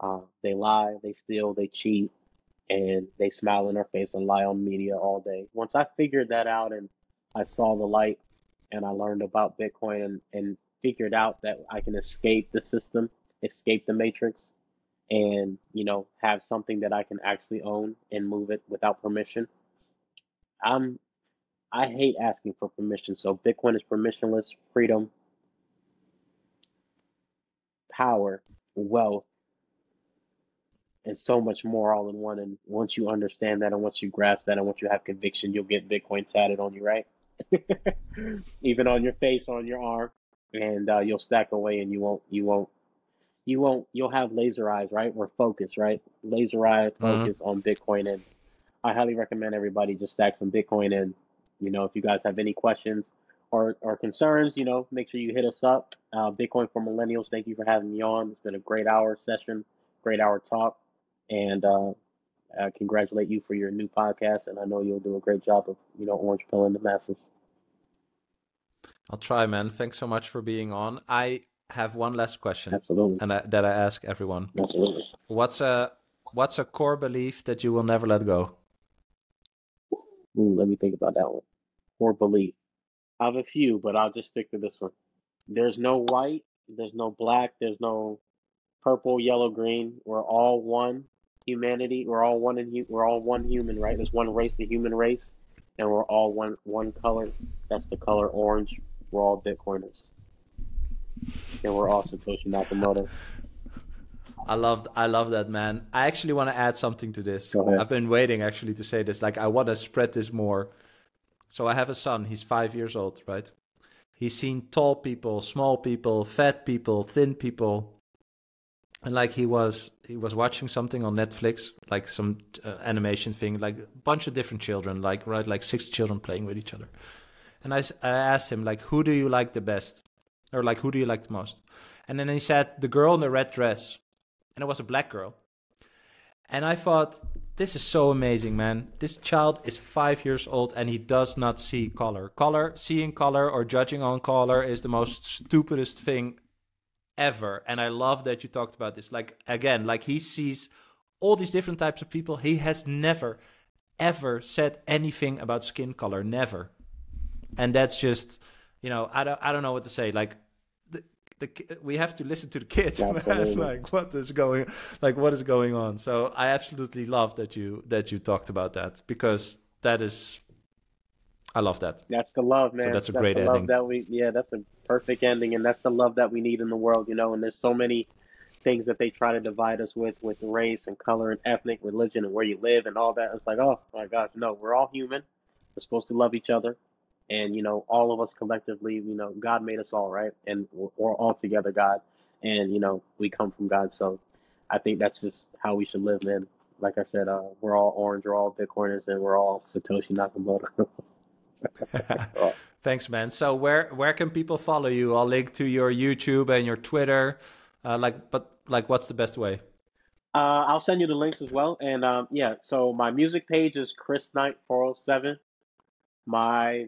Uh, they lie, they steal, they cheat, and they smile in our face and lie on media all day. Once I figured that out and I saw the light and I learned about Bitcoin and, and figured out that I can escape the system, escape the matrix, and you know have something that I can actually own and move it without permission. I'm I hate asking for permission, so Bitcoin is permissionless, freedom, power, wealth, and so much more all in one. And once you understand that, and once you grasp that, and once you have conviction, you'll get Bitcoin tatted on you, right? *laughs* Even on your face, on your arm and uh, you'll stack away and you won't you won't you won't you'll have laser eyes right we're focused right laser eye mm-hmm. focus mm-hmm. on bitcoin and I highly recommend everybody just stack some Bitcoin in. You know, if you guys have any questions or, or concerns, you know, make sure you hit us up. Uh, Bitcoin for Millennials, thank you for having me on. It's been a great hour session, great hour talk. And uh, I congratulate you for your new podcast. And I know you'll do a great job of, you know, orange pilling the masses.
I'll try, man. Thanks so much for being on. I have one last question.
Absolutely.
And I, that I ask everyone.
Absolutely.
What's a what's a core belief that you will never let go?
Ooh, let me think about that one. Core belief. I have a few, but I'll just stick to this one. There's no white, there's no black, there's no purple, yellow, green. We're all one humanity. We're all one in we're all one human, right? There's one race, the human race, and we're all one one color. That's the color orange. We're all Bitcoiners, and we're all Satoshi Nakamoto.
I love I love that man. I actually want to add something to this. I've been waiting actually to say this. Like I want to spread this more. So I have a son. He's five years old, right? He's seen tall people, small people, fat people, thin people, and like he was he was watching something on Netflix, like some uh, animation thing, like a bunch of different children, like right, like six children playing with each other. And I, I asked him like, who do you like the best, or like who do you like the most? And then he said the girl in the red dress, and it was a black girl. And I thought, this is so amazing, man. This child is five years old and he does not see color. Color, seeing color or judging on color is the most stupidest thing ever. And I love that you talked about this. Like, again, like he sees all these different types of people. He has never, ever said anything about skin color. Never. And that's just, you know, I don't, I don't know what to say. Like, the, we have to listen to the kids. *laughs* man. Like, what is going, like, what is going on? So I absolutely love that you that you talked about that because that is, I love that.
That's the love, man.
so that's a great
the
ending.
Love that we, yeah, that's a perfect ending, and that's the love that we need in the world, you know. And there's so many things that they try to divide us with, with race and color and ethnic religion and where you live and all that. It's like, oh my gosh, no, we're all human. We're supposed to love each other, and you know, all of us collectively, you know, God made us all, right, and we're, we're all together, God, and you know, we come from God. So I think that's just how we should live, man. Like I said, uh, we're all orange, we're all Bitcoiners, and we're all Satoshi Nakamoto. *laughs* *laughs*
Thanks, man. So where where can people follow you? I'll link to your YouTube and your Twitter. Uh, like, but like, what's the best way?
Uh, I'll send you the links as well. And um, yeah, so my music page is Chris Knight 407. My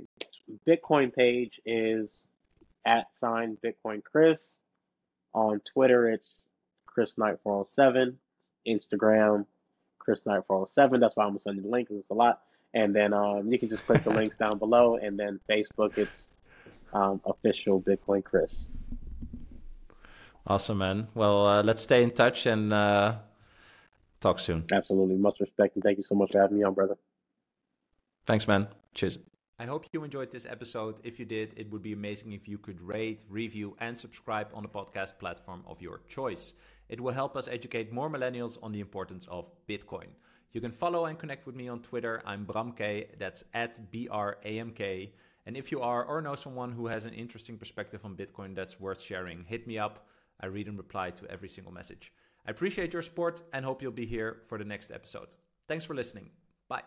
Bitcoin page is at sign Bitcoin Chris. On Twitter, it's Chris Knight 407. Instagram, Chris Knight 407. That's why I'm gonna send you the link it's a lot. And then um, you can just click the *laughs* links down below. And then Facebook, it's um, official Bitcoin Chris.
Awesome, man. Well, uh, let's stay in touch and uh, talk soon.
Absolutely, much respect, and thank you so much for having me on, brother.
Thanks, man. Cheers. I hope you enjoyed this episode. If you did, it would be amazing if you could rate, review, and subscribe on the podcast platform of your choice. It will help us educate more millennials on the importance of Bitcoin. You can follow and connect with me on Twitter. I'm Bramk, that's at B R A M K. And if you are or know someone who has an interesting perspective on Bitcoin that's worth sharing, hit me up. I read and reply to every single message. I appreciate your support and hope you'll be here for the next episode. Thanks for listening. Bye.